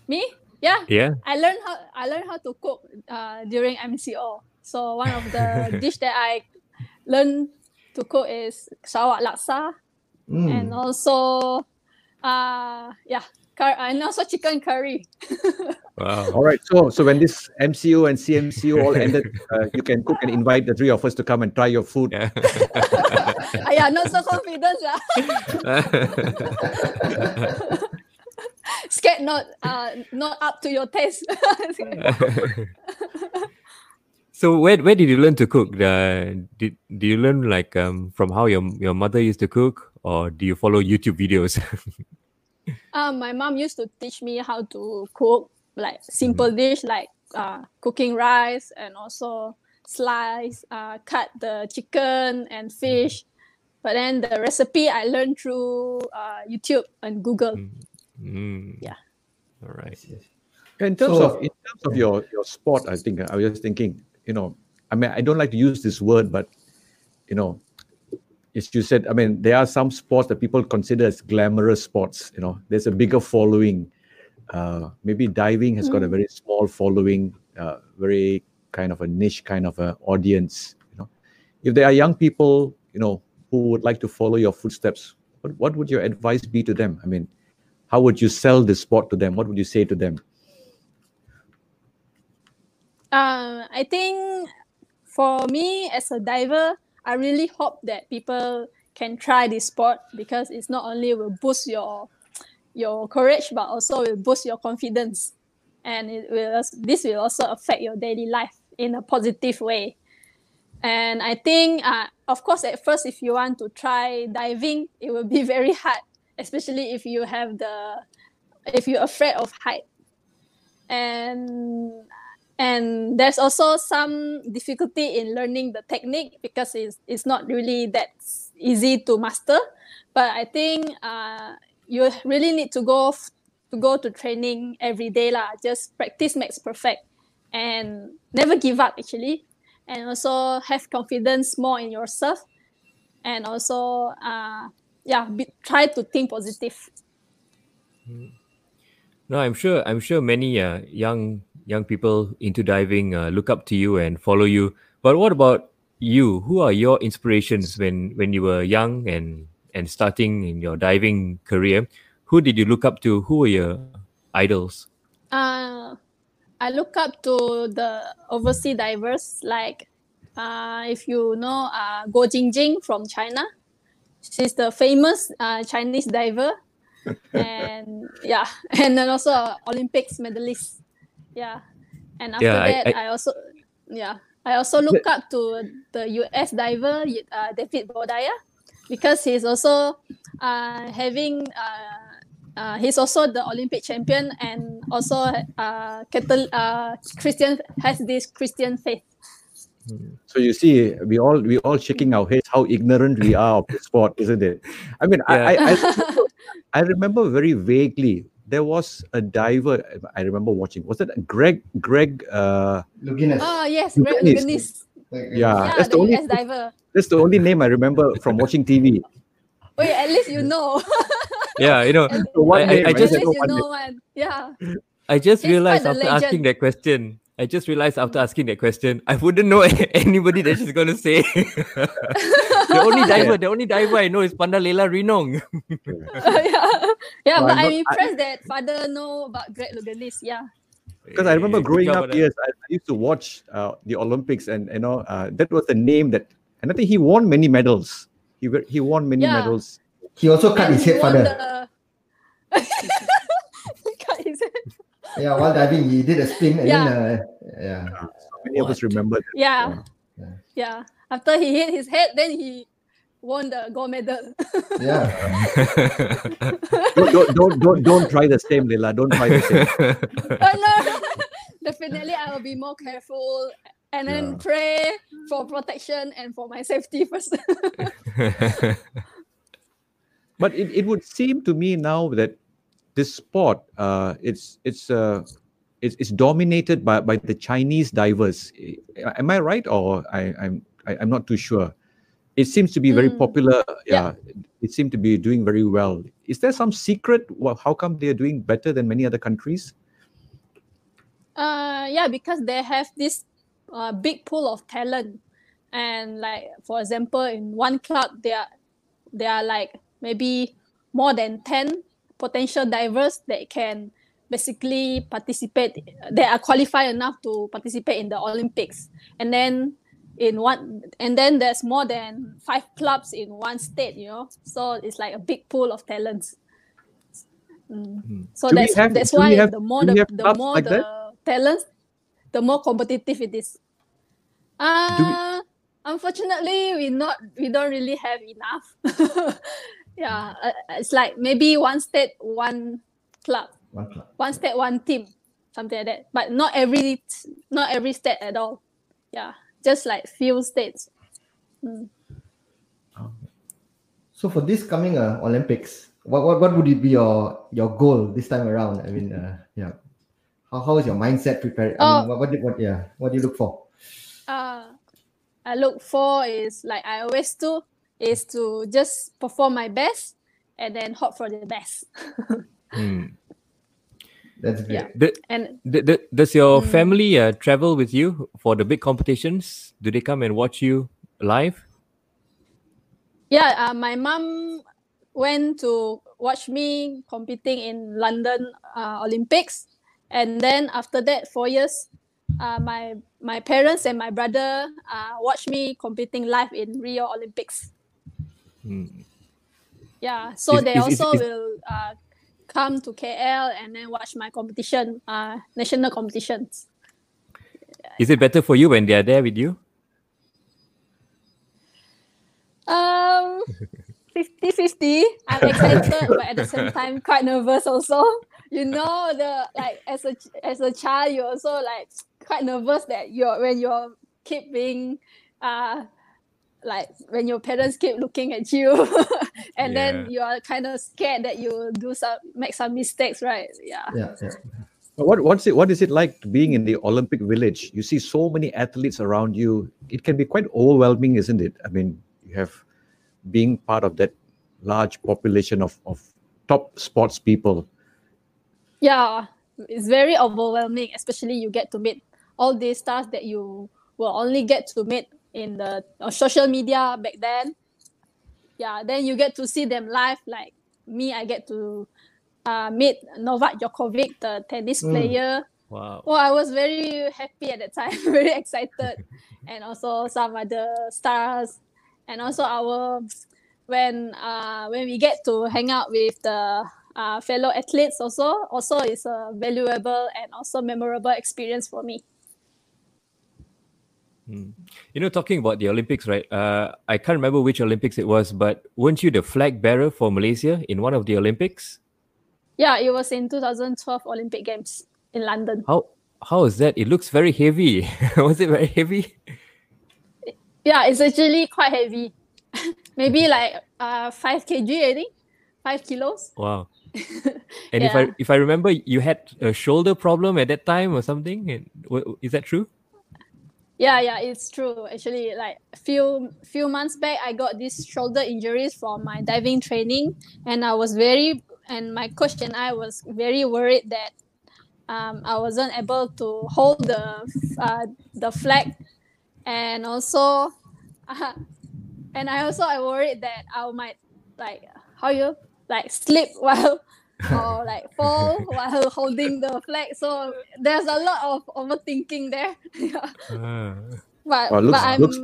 Me? Yeah. Yeah. I learned how I learned how to cook uh, during MCO. So one of the *laughs* dish that I learned to cook is Sarawak laksa Mm. and also uh yeah, cur- and also chicken curry. *laughs* Wow. All right. So so when this mco and cmco all ended, *laughs* uh, you can cook and invite the three of us to come and try your food. Yeah. *laughs* Ah, yeah, not so confident. Yeah. Scared not uh not up to your taste. So where where did you learn to cook? Uh, did do you learn like um, from how your your mother used to cook, or do you follow YouTube videos? *laughs* Um, my mom used to teach me how to cook like simple dish like uh, cooking rice and also slice, uh, cut the chicken and fish. But then the recipe I learned through uh, YouTube and Google. Mm. Yeah. All right. In terms So- of in terms of your your sport, I think I was just thinking, you know, I mean, I don't like to use this word, but you know, as you said, I mean, there are some sports that people consider as glamorous sports. You know, there's a bigger following. Uh, maybe diving has got a very small following, uh, very kind of a niche kind of a audience. You know, if there are young people, you know, who would like to follow your footsteps, what, what would your advice be to them? I mean, how would you sell this sport to them? What would you say to them? Uh, I think for me as a diver, I really hope that people can try this sport because it's not only will boost your your courage but also will boost your confidence, and it will this will also affect your daily life in a positive way. And I think, uh, of course, at first, if you want to try diving, it will be *laughs* very hard, especially if you have the if you're afraid of height. And and there's also some difficulty in learning the technique because it's, it's not really that easy to master. But i think uh, you really need to go f- to go to training every day lah. just practice makes perfect. And never give up actually. And also have confidence more in yourself. And also uh, yeah be, try to think positive. No, I'm sure. I'm sure many uh, young young people into diving uh, look up to you and follow you. But what about you? Who are your inspirations when when you were young and and starting in your diving career? Who did you look up to? Who were your idols? Uh, I look up to the overseas divers like uh, if you know uh, Guo Jingjing from China. She's the famous uh, Chinese diver, *laughs* and yeah, *laughs* and then also Olympics medalist. Yeah, and after Yeah, that, I, I- also yeah I also look up to the U.S. diver uh, David Boudia because he's also uh, having. Uh, uh, he's also the Olympic champion and also uh, Catholic, uh, Christian has this Christian faith. So you see, we all we all shaking our heads how ignorant we are of the sport, isn't it? I mean, I, I, I, I remember very vaguely there was a diver. I remember watching. Was it Greg? Greg? Uh, Louganis. Oh yes, You Greg can is- yeah, Yeah, that's the the only US diver. that's the only name I remember from watching TV. Wait, at least you know. Yeah, you know, So one I- I- name, I at just- least know you one know one. Yeah. I just He's realized quite a after asking legend. that question, I just realized after asking that question, I wouldn't know *laughs* anybody that she's gonna say. the only *laughs* diver, the only diver I know is Pandelela Rinong. *laughs* yeah, yeah. So but I'm I'm not- impressed that father know about Greg Louganis. Yeah. Because I remember growing up, on that. yes, I, I used to watch uh, the Olympics, and you know uh, that was the name that, and I think he won many medals. He he won many Yeah. medals. He also cut And his he head, won father. the- cut his head. Yeah, while diving, he did a spin and Yeah. then uh, yeah. Many of us remember. That. Yeah. Yeah. Yeah. After he hit his head, then he won the gold medal. Yeah. *laughs* *laughs* don't, don't, don't, don't, don't try the same, Leila. Don't try the same. but *laughs* no, definitely I will be more careful and then Yeah. pray for protection and for my safety first. But it, it would seem to me now that this sport, uh, it's it's uh, it's, it's dominated by, by the Chinese divers. Am I right, or I, I'm I, I'm not too sure. It seems to be very Mm. popular. Yeah. Yeah, it seemed to be doing very well. Is there some secret? Well, how come they are doing better than many other countries? Uh, yeah, because they have this uh, big pool of talent, and like for example, in one club, there are there are like maybe more than ten potential divers that can basically participate. They are qualified enough to participate in the Olympics, and then in one and then there's more than five clubs in one state. You know, so it's like a big pool of talents. Mm. So do that's have- that's why have- the more the, the more like the that? talents, the more competitive it is. Uh, unfortunately, we not we don't really have enough. *laughs* yeah, uh, it's like maybe one state, one club, One club. one state, one team, something like that. But not every not every state at all. Yeah, just like few states. Mm. So for this coming uh, Olympics, what, what what would it be your your goal this time around? I mean, uh, yeah, how, how is your mindset prepared? I Oh. mean, what, what did what yeah, what do you look for? uh, I look for is like I always do is to just perform my best and then hope for the best. Hmm. That's great. Yeah. D- and d- d- does your Mm. family uh, travel with you for the big competitions? Do they come and watch you live? yeah, uh, my mom went to watch me competing in London uh, Olympics, and then after that, four years, uh, my my parents and my brother uh, watched me competing live in Rio Olympics. Hmm. Yeah, so they also will uh, come to KL and then watch my competition, uh, national competitions. Is it better for you when they are there with you? Um, 50-50. I'm excited, but at the same time, quite nervous also. You know, the like as a as a child, you're also like quite nervous that you're when you're keep being uh like when your parents keep looking at you *laughs* and then you're kind of scared that you do some make some mistakes, right? Yeah. Yeah, yeah. What what's it? What is it like being in the Olympic Village? You see so many athletes around you. It can be quite overwhelming, isn't it? I mean, you have being part of that large population of of top sports people. Yeah, it's very overwhelming, especially you get to meet all these stars that you will only get to meet in the uh, social media back then. Yeah, then you get to see them live. Like me, I get to uh, meet Novak Djokovic, the tennis Mm. player. Wow. Well, I was very happy at that time, *laughs* very excited, *laughs* and also some other stars, and also our when uh when we get to hang out with the uh, fellow athletes also also is a valuable and also memorable experience for me. You know, talking about the Olympics, right? Uh, I can't remember which Olympics it was, but weren't you the flag bearer for Malaysia in one of the Olympics? Yeah, it was in 2012 Olympic Games in London. How how is that? It looks very heavy. *laughs* was it very heavy? Yeah, it's actually quite heavy. *laughs* Maybe *laughs* like uh 5 kg, I think. 5 kilos. Wow. And if I if I remember, you had a shoulder problem at that time or something. Is that true? Yeah, yeah, it's true. Actually, like few few months back, I got this shoulder injuries from my diving training, and I was very and my coach and I was very worried that um, I wasn't able to hold the uh, the flag, and also, uh, *laughs* and I also I worried that I might like how you like slip *laughs* while or like fall while holding the flag. So there's a lot of overthinking there. yeah. *laughs* Ah. But Well, looks- but I'm looks-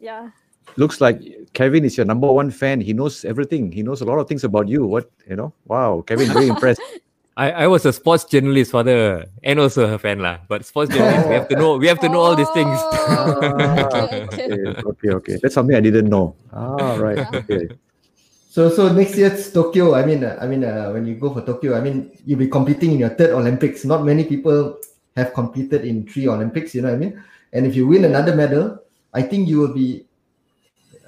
yeah. Looks like Kevin is your number one fan. He knows everything. He knows a lot of things about you. What you know? Wow, Kevin, very *laughs* impressed. I, I was a sports journalist father and also her fan lah. But sports journalist, we have to know we have to know all these things. Oh, Ah, okay, okay. *laughs* okay, okay, okay. That's something I didn't know. Ah, right. Okay. So so next year's Tokyo. I mean, uh, I mean, uh, when you go for Tokyo, I mean, you'll be competing in your third Olympics. Not many people have competed in three Olympics. You know what I mean? And if you win another medal, I think you will be.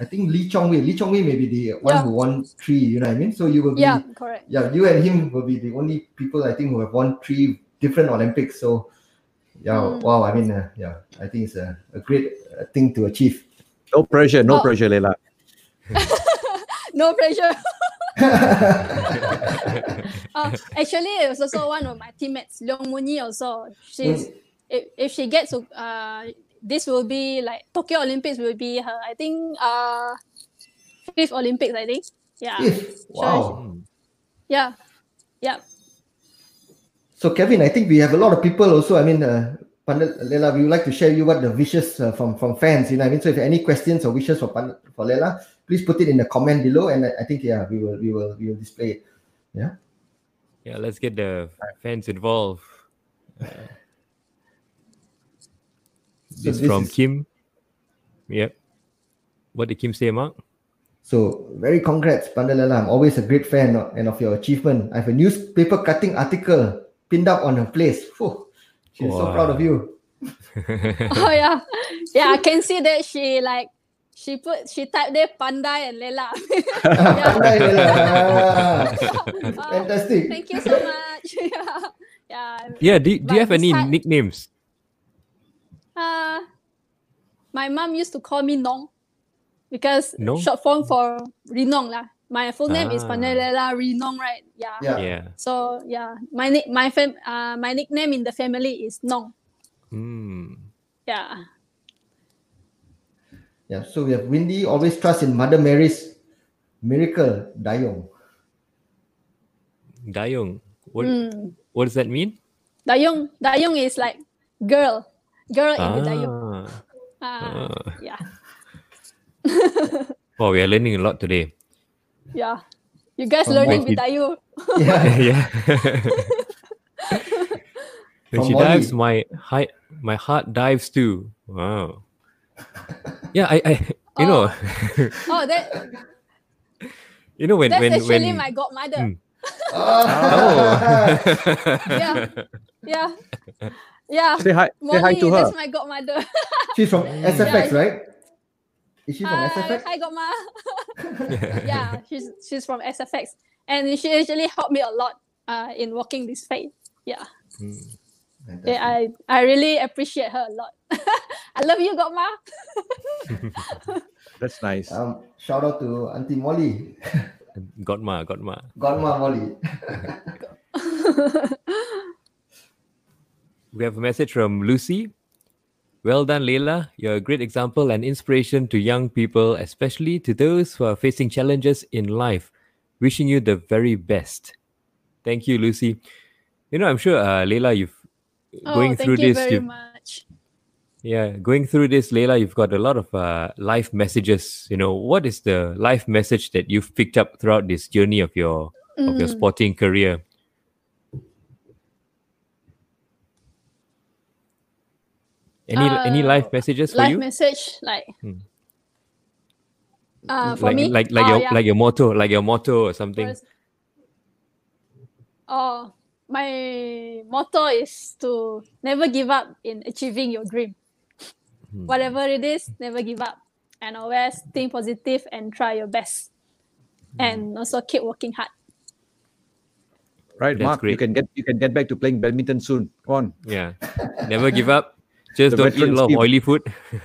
I think Lee Chong Wei. Lee Chong Wei may be the one Yeah. who won three. You know what I mean? So you will be. Yeah, correct. yeah, you and him will be the only people I think who have won three different Olympics. So, yeah, Mm. wow. I mean, uh, yeah, I think it's a, a great uh, thing to achieve. No pressure, no Oh. pressure, Leila. *laughs* No pressure. Uh, *laughs* *laughs* actually, it was also one of my teammates, Leong Mun Yee. Also, she's if, if she gets to uh, this will be like Tokyo Olympics will be her. I think uh, fifth Olympics. I think. Yeah. Yes. Wow. Yeah. Yeah. So, Kevin, I think we have a lot of people also. I mean, uh, Pandelela, we would like to share you what the wishes uh, from from fans. You know, I mean, so if any questions or wishes for Pandit, for Lela, please put it in the comment below, and I, I think yeah, we will we will we will display it. Yeah. Yeah, let's get the fans involved. Uh, So this this from is- Kim. Yep. What did Kim say, Mark? So very congrats, Pandelela. I'm always a great fan of, and of your achievement. I have a newspaper cutting article pinned up on her place. Phew, she's so proud of you. *laughs* Oh yeah. Yeah. I can see that she like she put she typed there Pandai and Lela. *laughs* Pandai, Lela. Oh, *laughs* Fantastic. Thank you so much. *laughs* yeah. Yeah. yeah, do, do you have any this time- nicknames? Uh, my mom used to call me Nong because Nong? short form for Rinong lah. My full name is Ah. Pandelela Rinong, right? Yeah. Yeah. Yeah. So yeah, my nick my fam uh my nickname in the family is Nong. Hmm. Yeah. Yeah. So we have Windy always trust in Mother Mary's miracle, Dayong. Dayong. What Mm. what does that mean? Dayong Dayong is like girl, girl in the Dayong. Ah. Ah, Ah. yeah, *laughs* Oh, we are learning a lot today. yeah. You guys From learning what with you- Dayu. *laughs* *laughs* Yeah. yeah. when From she Molly. dives, my heart my heart dives too. Wow. Yeah, I, I you know *laughs* Oh, that you know when that's when actually when my godmother. Mm. Ah. *laughs* Yeah, yeah, yeah. Say hi, say hi to her. that's my godmother. *laughs* She's from SFX, Yeah. right? Is she from Hi, SFX? hi, godma. yeah, she's she's from SFX, and she actually helped me a lot uh, in walking this faith. Yeah, Fantastic. Yeah, I I really appreciate her a lot. *laughs* I love you, godma. *laughs* That's nice. Um, shout out to Auntie Molly, *laughs* Godma, Godma. Godma Molly. We have a message from Lucy. Well done, Leila. You're a great example and inspiration to young people, especially to those who are facing challenges in life. Wishing you the very best. Thank you, Lucy. You know, I'm sure, uh, Leila, you've Oh, going through you this. much. Yeah, going through this, Leila, you've got a lot of uh, life messages. You know, what is the life message that you've picked up throughout this journey of your of your Mm. sporting career? Any any Uh, life messages for Life you? message, like, Hmm. uh, for like me, like like oh, your yeah. like your motto, like your motto or something. First- Oh, my motto is to never give up in achieving your dream. Hmm. Whatever it is, never give up. And always think positive and try your best. Hmm. And also keep working hard. Right, That's Mark. You great. can get you can get back to playing badminton soon. Come on. Yeah, never give up. Just The don't eat a lot of oily food. *laughs*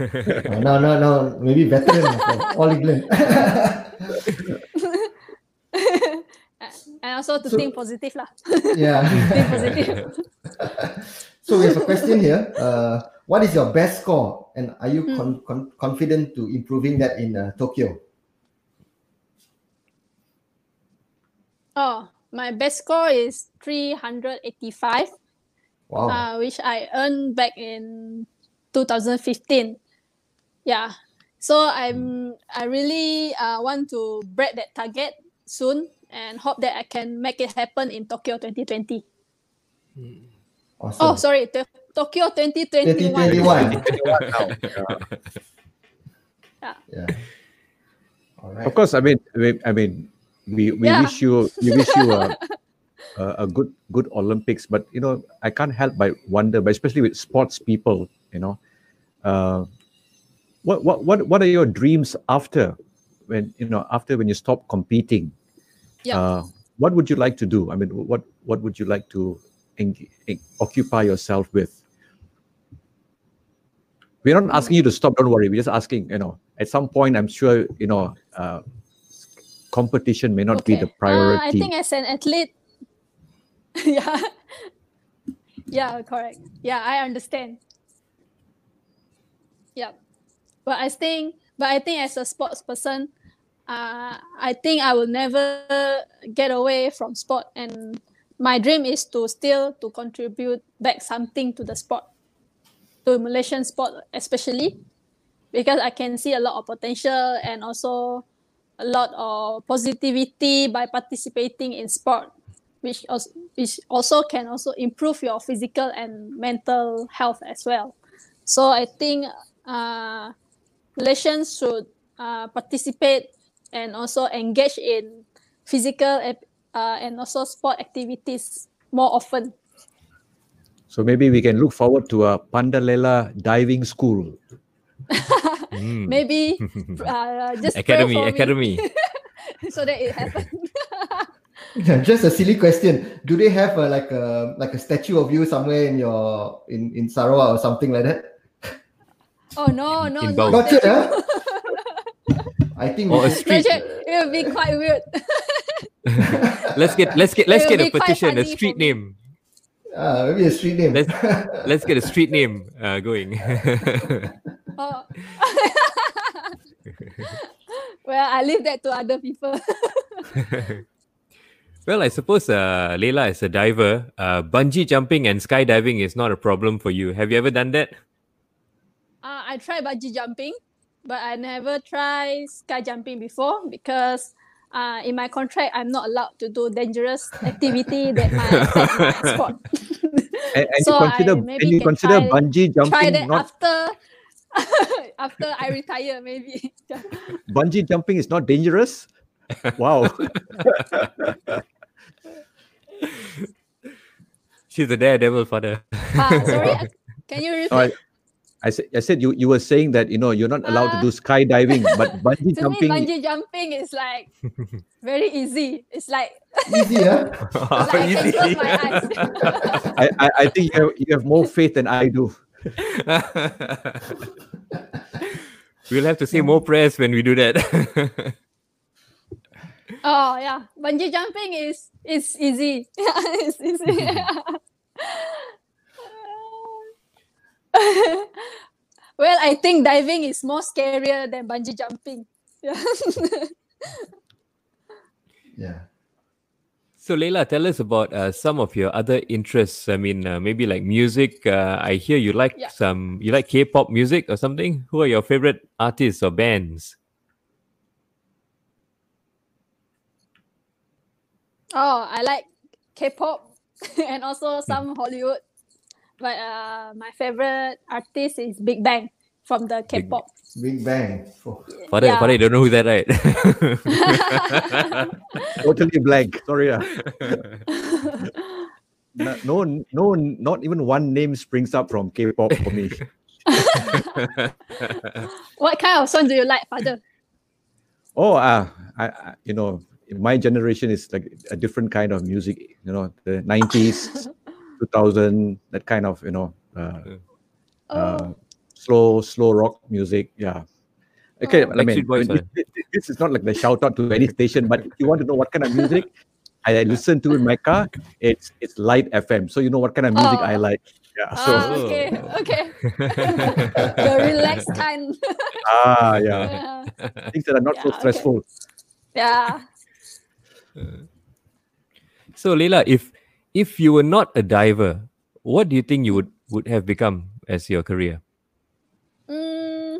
No, no, no. Maybe veteran All England. *laughs* and also to So- think positive lah. yeah. *laughs* think positive. *laughs* so we have a question here. Uh, what is your best score, and are you Hmm. con- con- confident to improving that in uh, Tokyo? Oh, my best score is 385, Wow. uh, which I earned back in 2015. Yeah. So I'm I really uh, want to break that target soon and hope that I can make it happen in Tokyo 2020. awesome. Oh, sorry, to- Tokyo 2021. 2021. *laughs* Yeah. yeah. All right. Of course, I mean, I mean, I mean we, we Yeah. wish you we wish you a, *laughs* a, a good good Olympics. But you know, I can't help but wonder, but especially with sports people, you know, uh, what what what what are your dreams after when you know after when you stop competing? Yeah. Uh, what would you like to do? I mean, what what would you like to eng- eng- occupy yourself with? We're not asking you to stop. Don't worry. We're just asking. You know, at some point, I'm sure you know, uh, competition may not be the priority. Uh, I think as an athlete, *laughs* yeah, yeah, correct. Yeah, I understand. Yeah, but I think, but I think as a sports person, uh, I think I will never get away from sport, and my dream is to still to contribute back something to the sport, to Malaysian sport especially, because I can see a lot of potential and also a lot of positivity by participating in sport, which also, which also can also improve your physical and mental health as well. So I think uh, Malaysians should uh, participate and also engage in physical uh, and also sport activities more often. so maybe we can look forward to a Pandelela diving school. *laughs* Mm. Maybe *laughs* uh, just pray Academy, me academy. *laughs* so that it happens. Just a silly question. Do they have a, like a like a statue of you somewhere in your in in Sarawak or something like that? oh no, no, In no. Bau. Not yet, huh? I think Or a street. It would be quite weird. *laughs* let's get let's get let's get a petition, a street name. Ah, maybe a street name. Let's let's get a street name uh, going. Oh. *laughs* *laughs* well, I leave that to other people. well, I suppose uh, Leila, as a diver, uh, bungee jumping and skydiving is not a problem for you. Have you ever done that? Uh, I tried bungee jumping, but I never tried sky jumping before because uh, in my contract, I'm not allowed to do dangerous *laughs* activity that might *laughs* affect my sport. *laughs* And, and So you consider I and maybe you can consider try- bungee Try that not after after I retire, maybe. bungee jumping is not dangerous. Wow. She's a daredevil, father. Ah, sorry, can you repeat? I, I said I said you, you were saying that you know you're not allowed to Uh, do skydiving, but *laughs* bungee to me, jumping bungee jumping is like *laughs* very easy. It's like, Easy, huh? *laughs* like I can close my eyes. I, I, I think you have, you have more faith than I do. we'll have to say more prayers when we do that. Oh yeah, bungee jumping is is easy. it's easy. *laughs* well, I think diving is more scarier than bungee jumping. Yeah. Yeah. so, Leila, tell us about uh, some of your other interests. I mean, uh, maybe like music. Uh, I hear you like Yeah. some. You like K-pop music or something. Who are your favorite artists or bands? oh, I like K-pop *laughs* and also some Hollywood. But uh, my favorite artist is Big Bang from the K-pop. Big Bang. Oh, Father, Yeah. father, you don't know who that, right? *laughs* Totally blank. Sorry. ah. *laughs* no, no, no, not even one name springs up from K-pop for me. *laughs* what kind of song do you like, Father? Oh, uh, I, I, you know, my generation is like a different kind of music. You know, the nineties, two thousand, that kind of you know, uh, Oh, uh, slow, slow rock music. Yeah. Okay, Oh. I mean, Boys, I mean, this, this is not like the shout out to any station, but if you want to know what kind of music, I listen to in my car, it's it's Lite FM. So you know what kind of music I Oh. like. Yeah. So Ah, okay, okay. *laughs* the relaxed kind. *laughs* ah yeah. yeah. Things that are not so Yeah, okay. stressful. yeah. So Leila, if if you were not a diver, what do you think you would would have become as your career? Mm,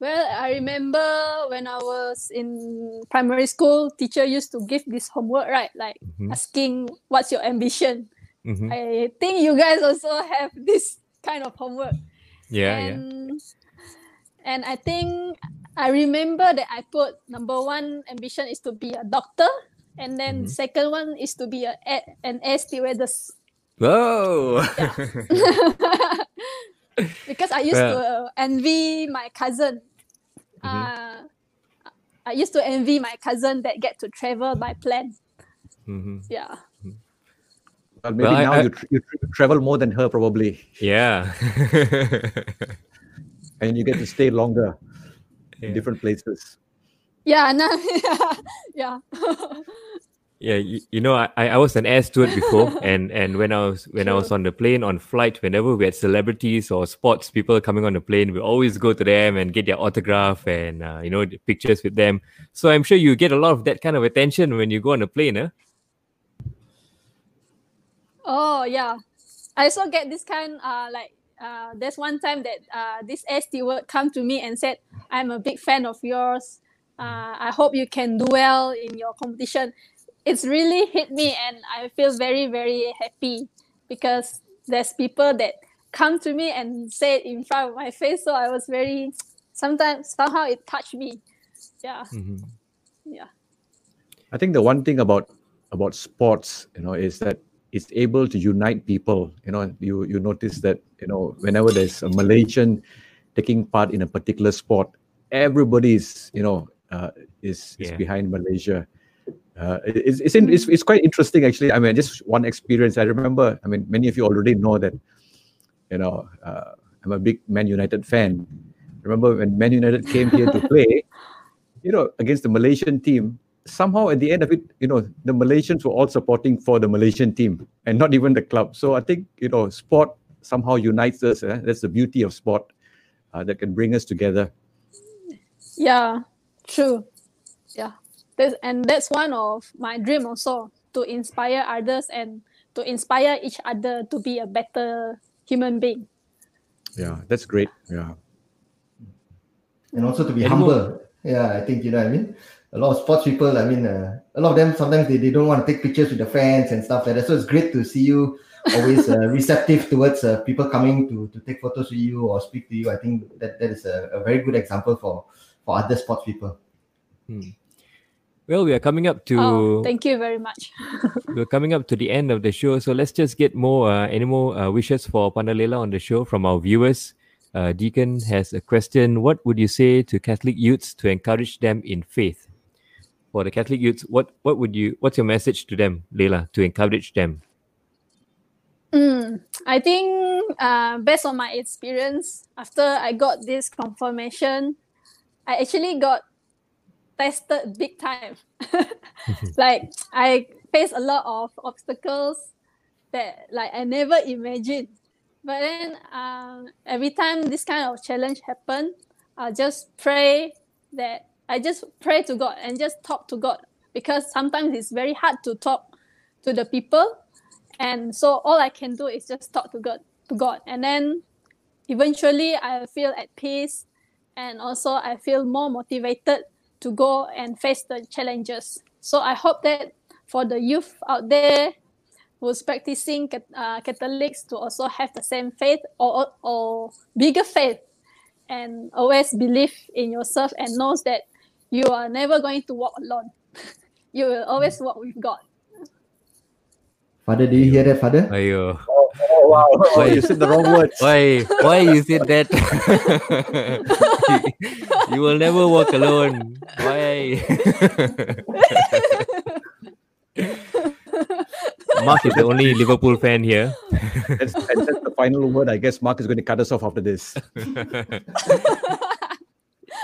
well, I remember when I was in primary school, teacher used to give this homework, right? Like Mhm. asking, "What's your ambition?" Mhm. I think you guys also have *laughs* this kind of homework. Yeah, yeah. and and I think I remember that I put number one ambition is to be a doctor, and then Mhm. second one is to be a, a- an air stewardess. Whoa. *laughs* *laughs* because I used Well- to uh, envy my cousin. Mhm. Uh, I used to envy my cousin that get to travel by plane. Mhm. Yeah. Well, maybe Well, now I- you, tr- you travel more than her probably, Yeah. *laughs* and you get to stay longer in different places. Yeah, no, *laughs* yeah. *laughs* Yeah, you, you know, I, I was an air steward before, *laughs* and and when I was when I was on the plane on flight, whenever we had celebrities or sports people coming on the plane, we always go to them and get their autograph and uh, you know pictures with them. So I'm sure you get a lot of that kind of attention when you go on a plane, huh? Oh yeah, I also get this kind. Uh, like uh, there's one time that uh, this air steward come to me and said, "I'm a big fan of yours. Uh, I hope you can do well in your competition." It's really hit me, and I feel very very happy because there's people that come to me and say it in front of my face. So I was very sometimes somehow it touched me. Yeah, Mhm. yeah. I think the one thing about about sports, you know, is that it's able to unite people. You know, you you notice that you know whenever there's a Malaysian taking part in a particular sport, everybody is you know uh, is is Yeah. behind Malaysia. Uh, it- it's, it's, in, it's it's quite interesting actually. I mean, just one experience. I remember. I mean, many of you already know that. You know, uh, I'm a big Man United fan. Remember when Man United came here to play, *laughs* you know, against the Malaysian team, somehow at the end of it, you know, the Malaysians were all supporting for the Malaysian team and not even the club. So I think, you know, sport somehow unites us. Eh? That's the beauty of sport uh, that can bring us together. Yeah, true. Yeah. That's, and that's one of my dream also to inspire others and to inspire each other to be a better human being. Yeah, that's great. Yeah. and also to be Any humble. Yeah, I think you know what I mean. A lot of sports people, I mean, uh, a lot of them sometimes they, they don't want to take pictures with the fans and stuff like that. So it's great to see you always uh, *laughs* receptive towards uh, people coming to to take photos with you or speak to you. I think that that is a, a very good example for for other sports people. Well, we are coming up to Oh, thank you very much. *laughs* we're coming up to the end of the show, so let's just get more uh, any more uh, wishes for Pandelela on the show from our viewers. Uh, Deacon has a question. What would you say to Catholic youths to encourage them in faith? For the Catholic youths, what what would you what's your message to them, Leila, to encourage them? Mm, I think uh, based on my experience, after I got this confirmation, I actually got tested big time. *laughs* *laughs* like I faced a lot of obstacles that like I never imagined. But then um, every time this kind of challenge happen, I just pray that I just pray to God and just talk to God because sometimes it's very hard to talk to the people and so all i can do is just talk to god to god and then eventually i feel at peace and also i feel more motivated to go and face the challenges. So i hope that for the youth out there who's practicing uh, catholics to also have the same faith or, or bigger faith and always believe in yourself and knows that you are never going to walk alone. *laughs* You will always walk with god Father, do you hear that, Father? Ayo. Oh, wow. Oh, you said the wrong words. Why? Why you said that? *laughs* you will never walk alone. Why? *laughs* Mark is the only Liverpool fan here. That's, and that's the final word. I guess Mark is going to cut us off after this. *laughs*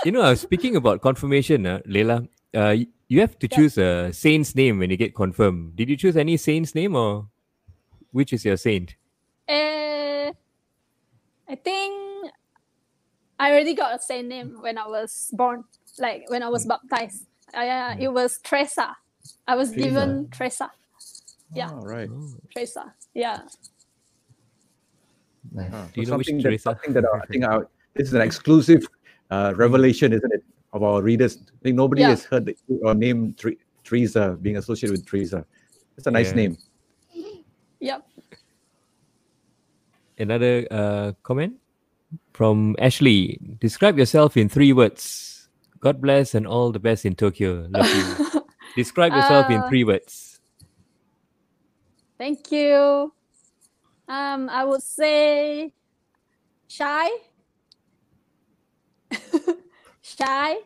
you know, uh, speaking about confirmation, uh, Leila, uh, y- you have to Yeah. choose a saint's name when you get confirmed. Did you choose any saint's name or which is your saint? Eh, I think I already got a saint name when I was born, like when I was baptized. Uh, it was Teresa. I was Teresa. given Teresa. Yeah, Right. Teresa. Yeah. Nice. Ah, Do you so know which something that, Teresa? something that I think our, *laughs* this is an exclusive uh, revelation, isn't it, of our readers? I think nobody Yeah. has heard the, or named Tre- Teresa being associated with Teresa. It's a nice Yeah. name. *laughs* Yep. Another uh, comment from Ashley. Describe yourself in three words. God bless and all the best in Tokyo. Love you. *laughs* Describe yourself in Uh, three words. Thank you. Um, I would say shy. Shy.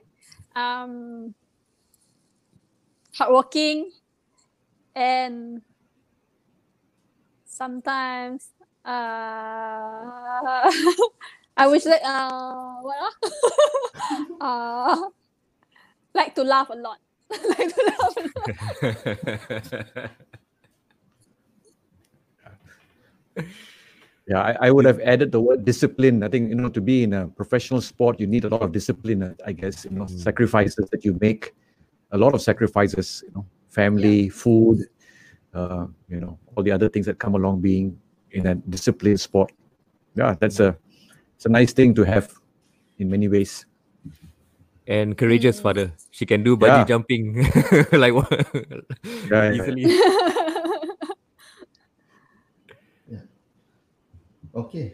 Um, hardworking, and sometimes uh, *laughs* I wish that uh, what ah? *laughs* uh, like to laugh a lot. *laughs* like to laugh a lot. Yeah, I, I would have added the word discipline. I think you know to be in a professional sport, you need a lot of discipline. I guess you know sacrifices that you make, a lot of sacrifices. You know, family, food, uh, you know, all the other things that come along being in a disciplined sport. Yeah, that's a it's a nice thing to have in many ways. and courageous father. She can do bungee Yeah. jumping *laughs* like *laughs* what? Yeah, yeah. easily. *laughs* Okay.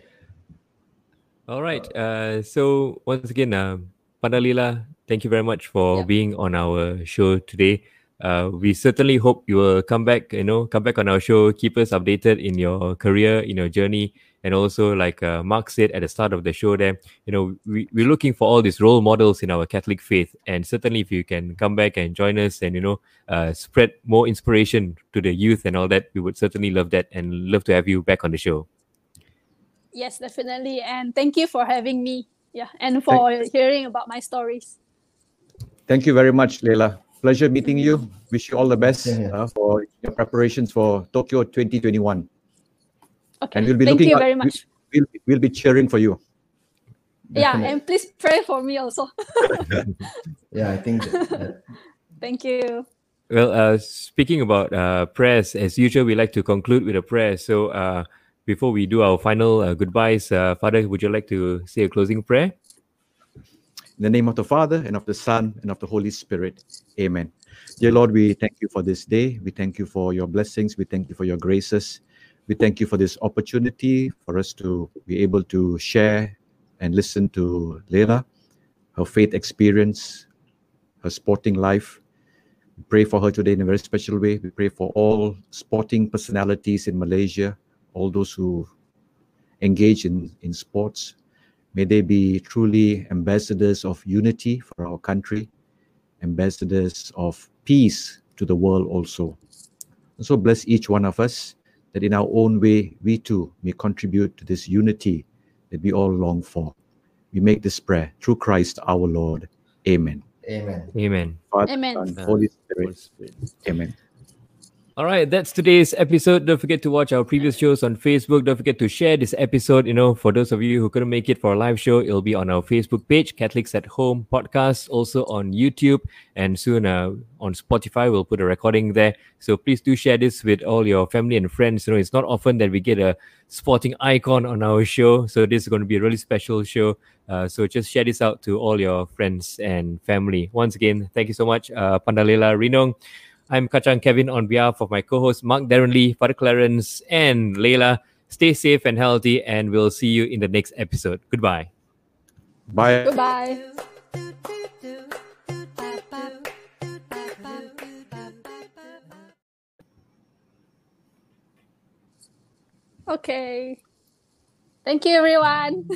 All right. Uh, so once again, uh, Pandelela, thank you very much for Yeah. being on our show today. Uh, we certainly hope you will come back. You know, come back on our show. Keep us updated in your career, in your journey, and also like uh, Mark said at the start of the show, there, you know, we we're looking for all these role models in our Catholic faith, and certainly if you can come back and join us, and you know, uh, spread more inspiration to the youth and all that, we would certainly love that and love to have you back on the show. Yes, definitely. And thank you for having me. Yeah, and for hearing about my stories. Thank you very much, Leila. Pleasure meeting you. Wish you all the best Same here. uh, for your preparations for Tokyo 2021. Okay. And we'll be thank looking you out- very much. We'll, we'll be cheering for you. Yeah, Definite- and please pray for me also. *laughs* yeah, I think that, that thank you. Well, uh, speaking about uh, prayers, as usual, we like to conclude with a prayer. So, uh, before we do our final uh, goodbyes, uh, Father, would you like to say a closing prayer? In the name of the Father, and of the Son, and of the Holy Spirit. Amen. Dear Lord, we thank you for this day. We thank you for your blessings. We thank you for your graces. We thank you for this opportunity for us to be able to share and listen to Leila, her faith experience, her sporting life. We pray for her today in a very special way. We pray for all sporting personalities in Malaysia, all those who engage in, in sports. May they be truly ambassadors of unity for our country, ambassadors of peace to the world also. And so bless each one of us that in our own way we too may contribute to this unity that we all long for. We make this prayer through Christ our Lord. Amen. Amen. Amen. Father, Amen. Son, Holy Spirit. Amen. All right, that's today's episode. Don't forget to watch our previous shows on Facebook. Don't forget to share this episode. You know, for those of you who couldn't make it for a live show, it'll be on our Facebook page, Catholics at Home podcast, also on YouTube, and soon uh, on Spotify. We'll put a recording there. So please do share this with all your family and friends. You know, it's not often that we get a sporting icon on our show. So this is going to be a really special show. Uh, so just share this out to all your friends and family. Once again, thank you so much, uh, Pandelela Rinong. I'm Kachang Kevin on behalf of my co-host Mark Darren Lee, Father Clarence, and Layla. Stay safe and healthy, and we'll see you in the next episode. Goodbye. Bye. Goodbye. Okay. Thank you, everyone.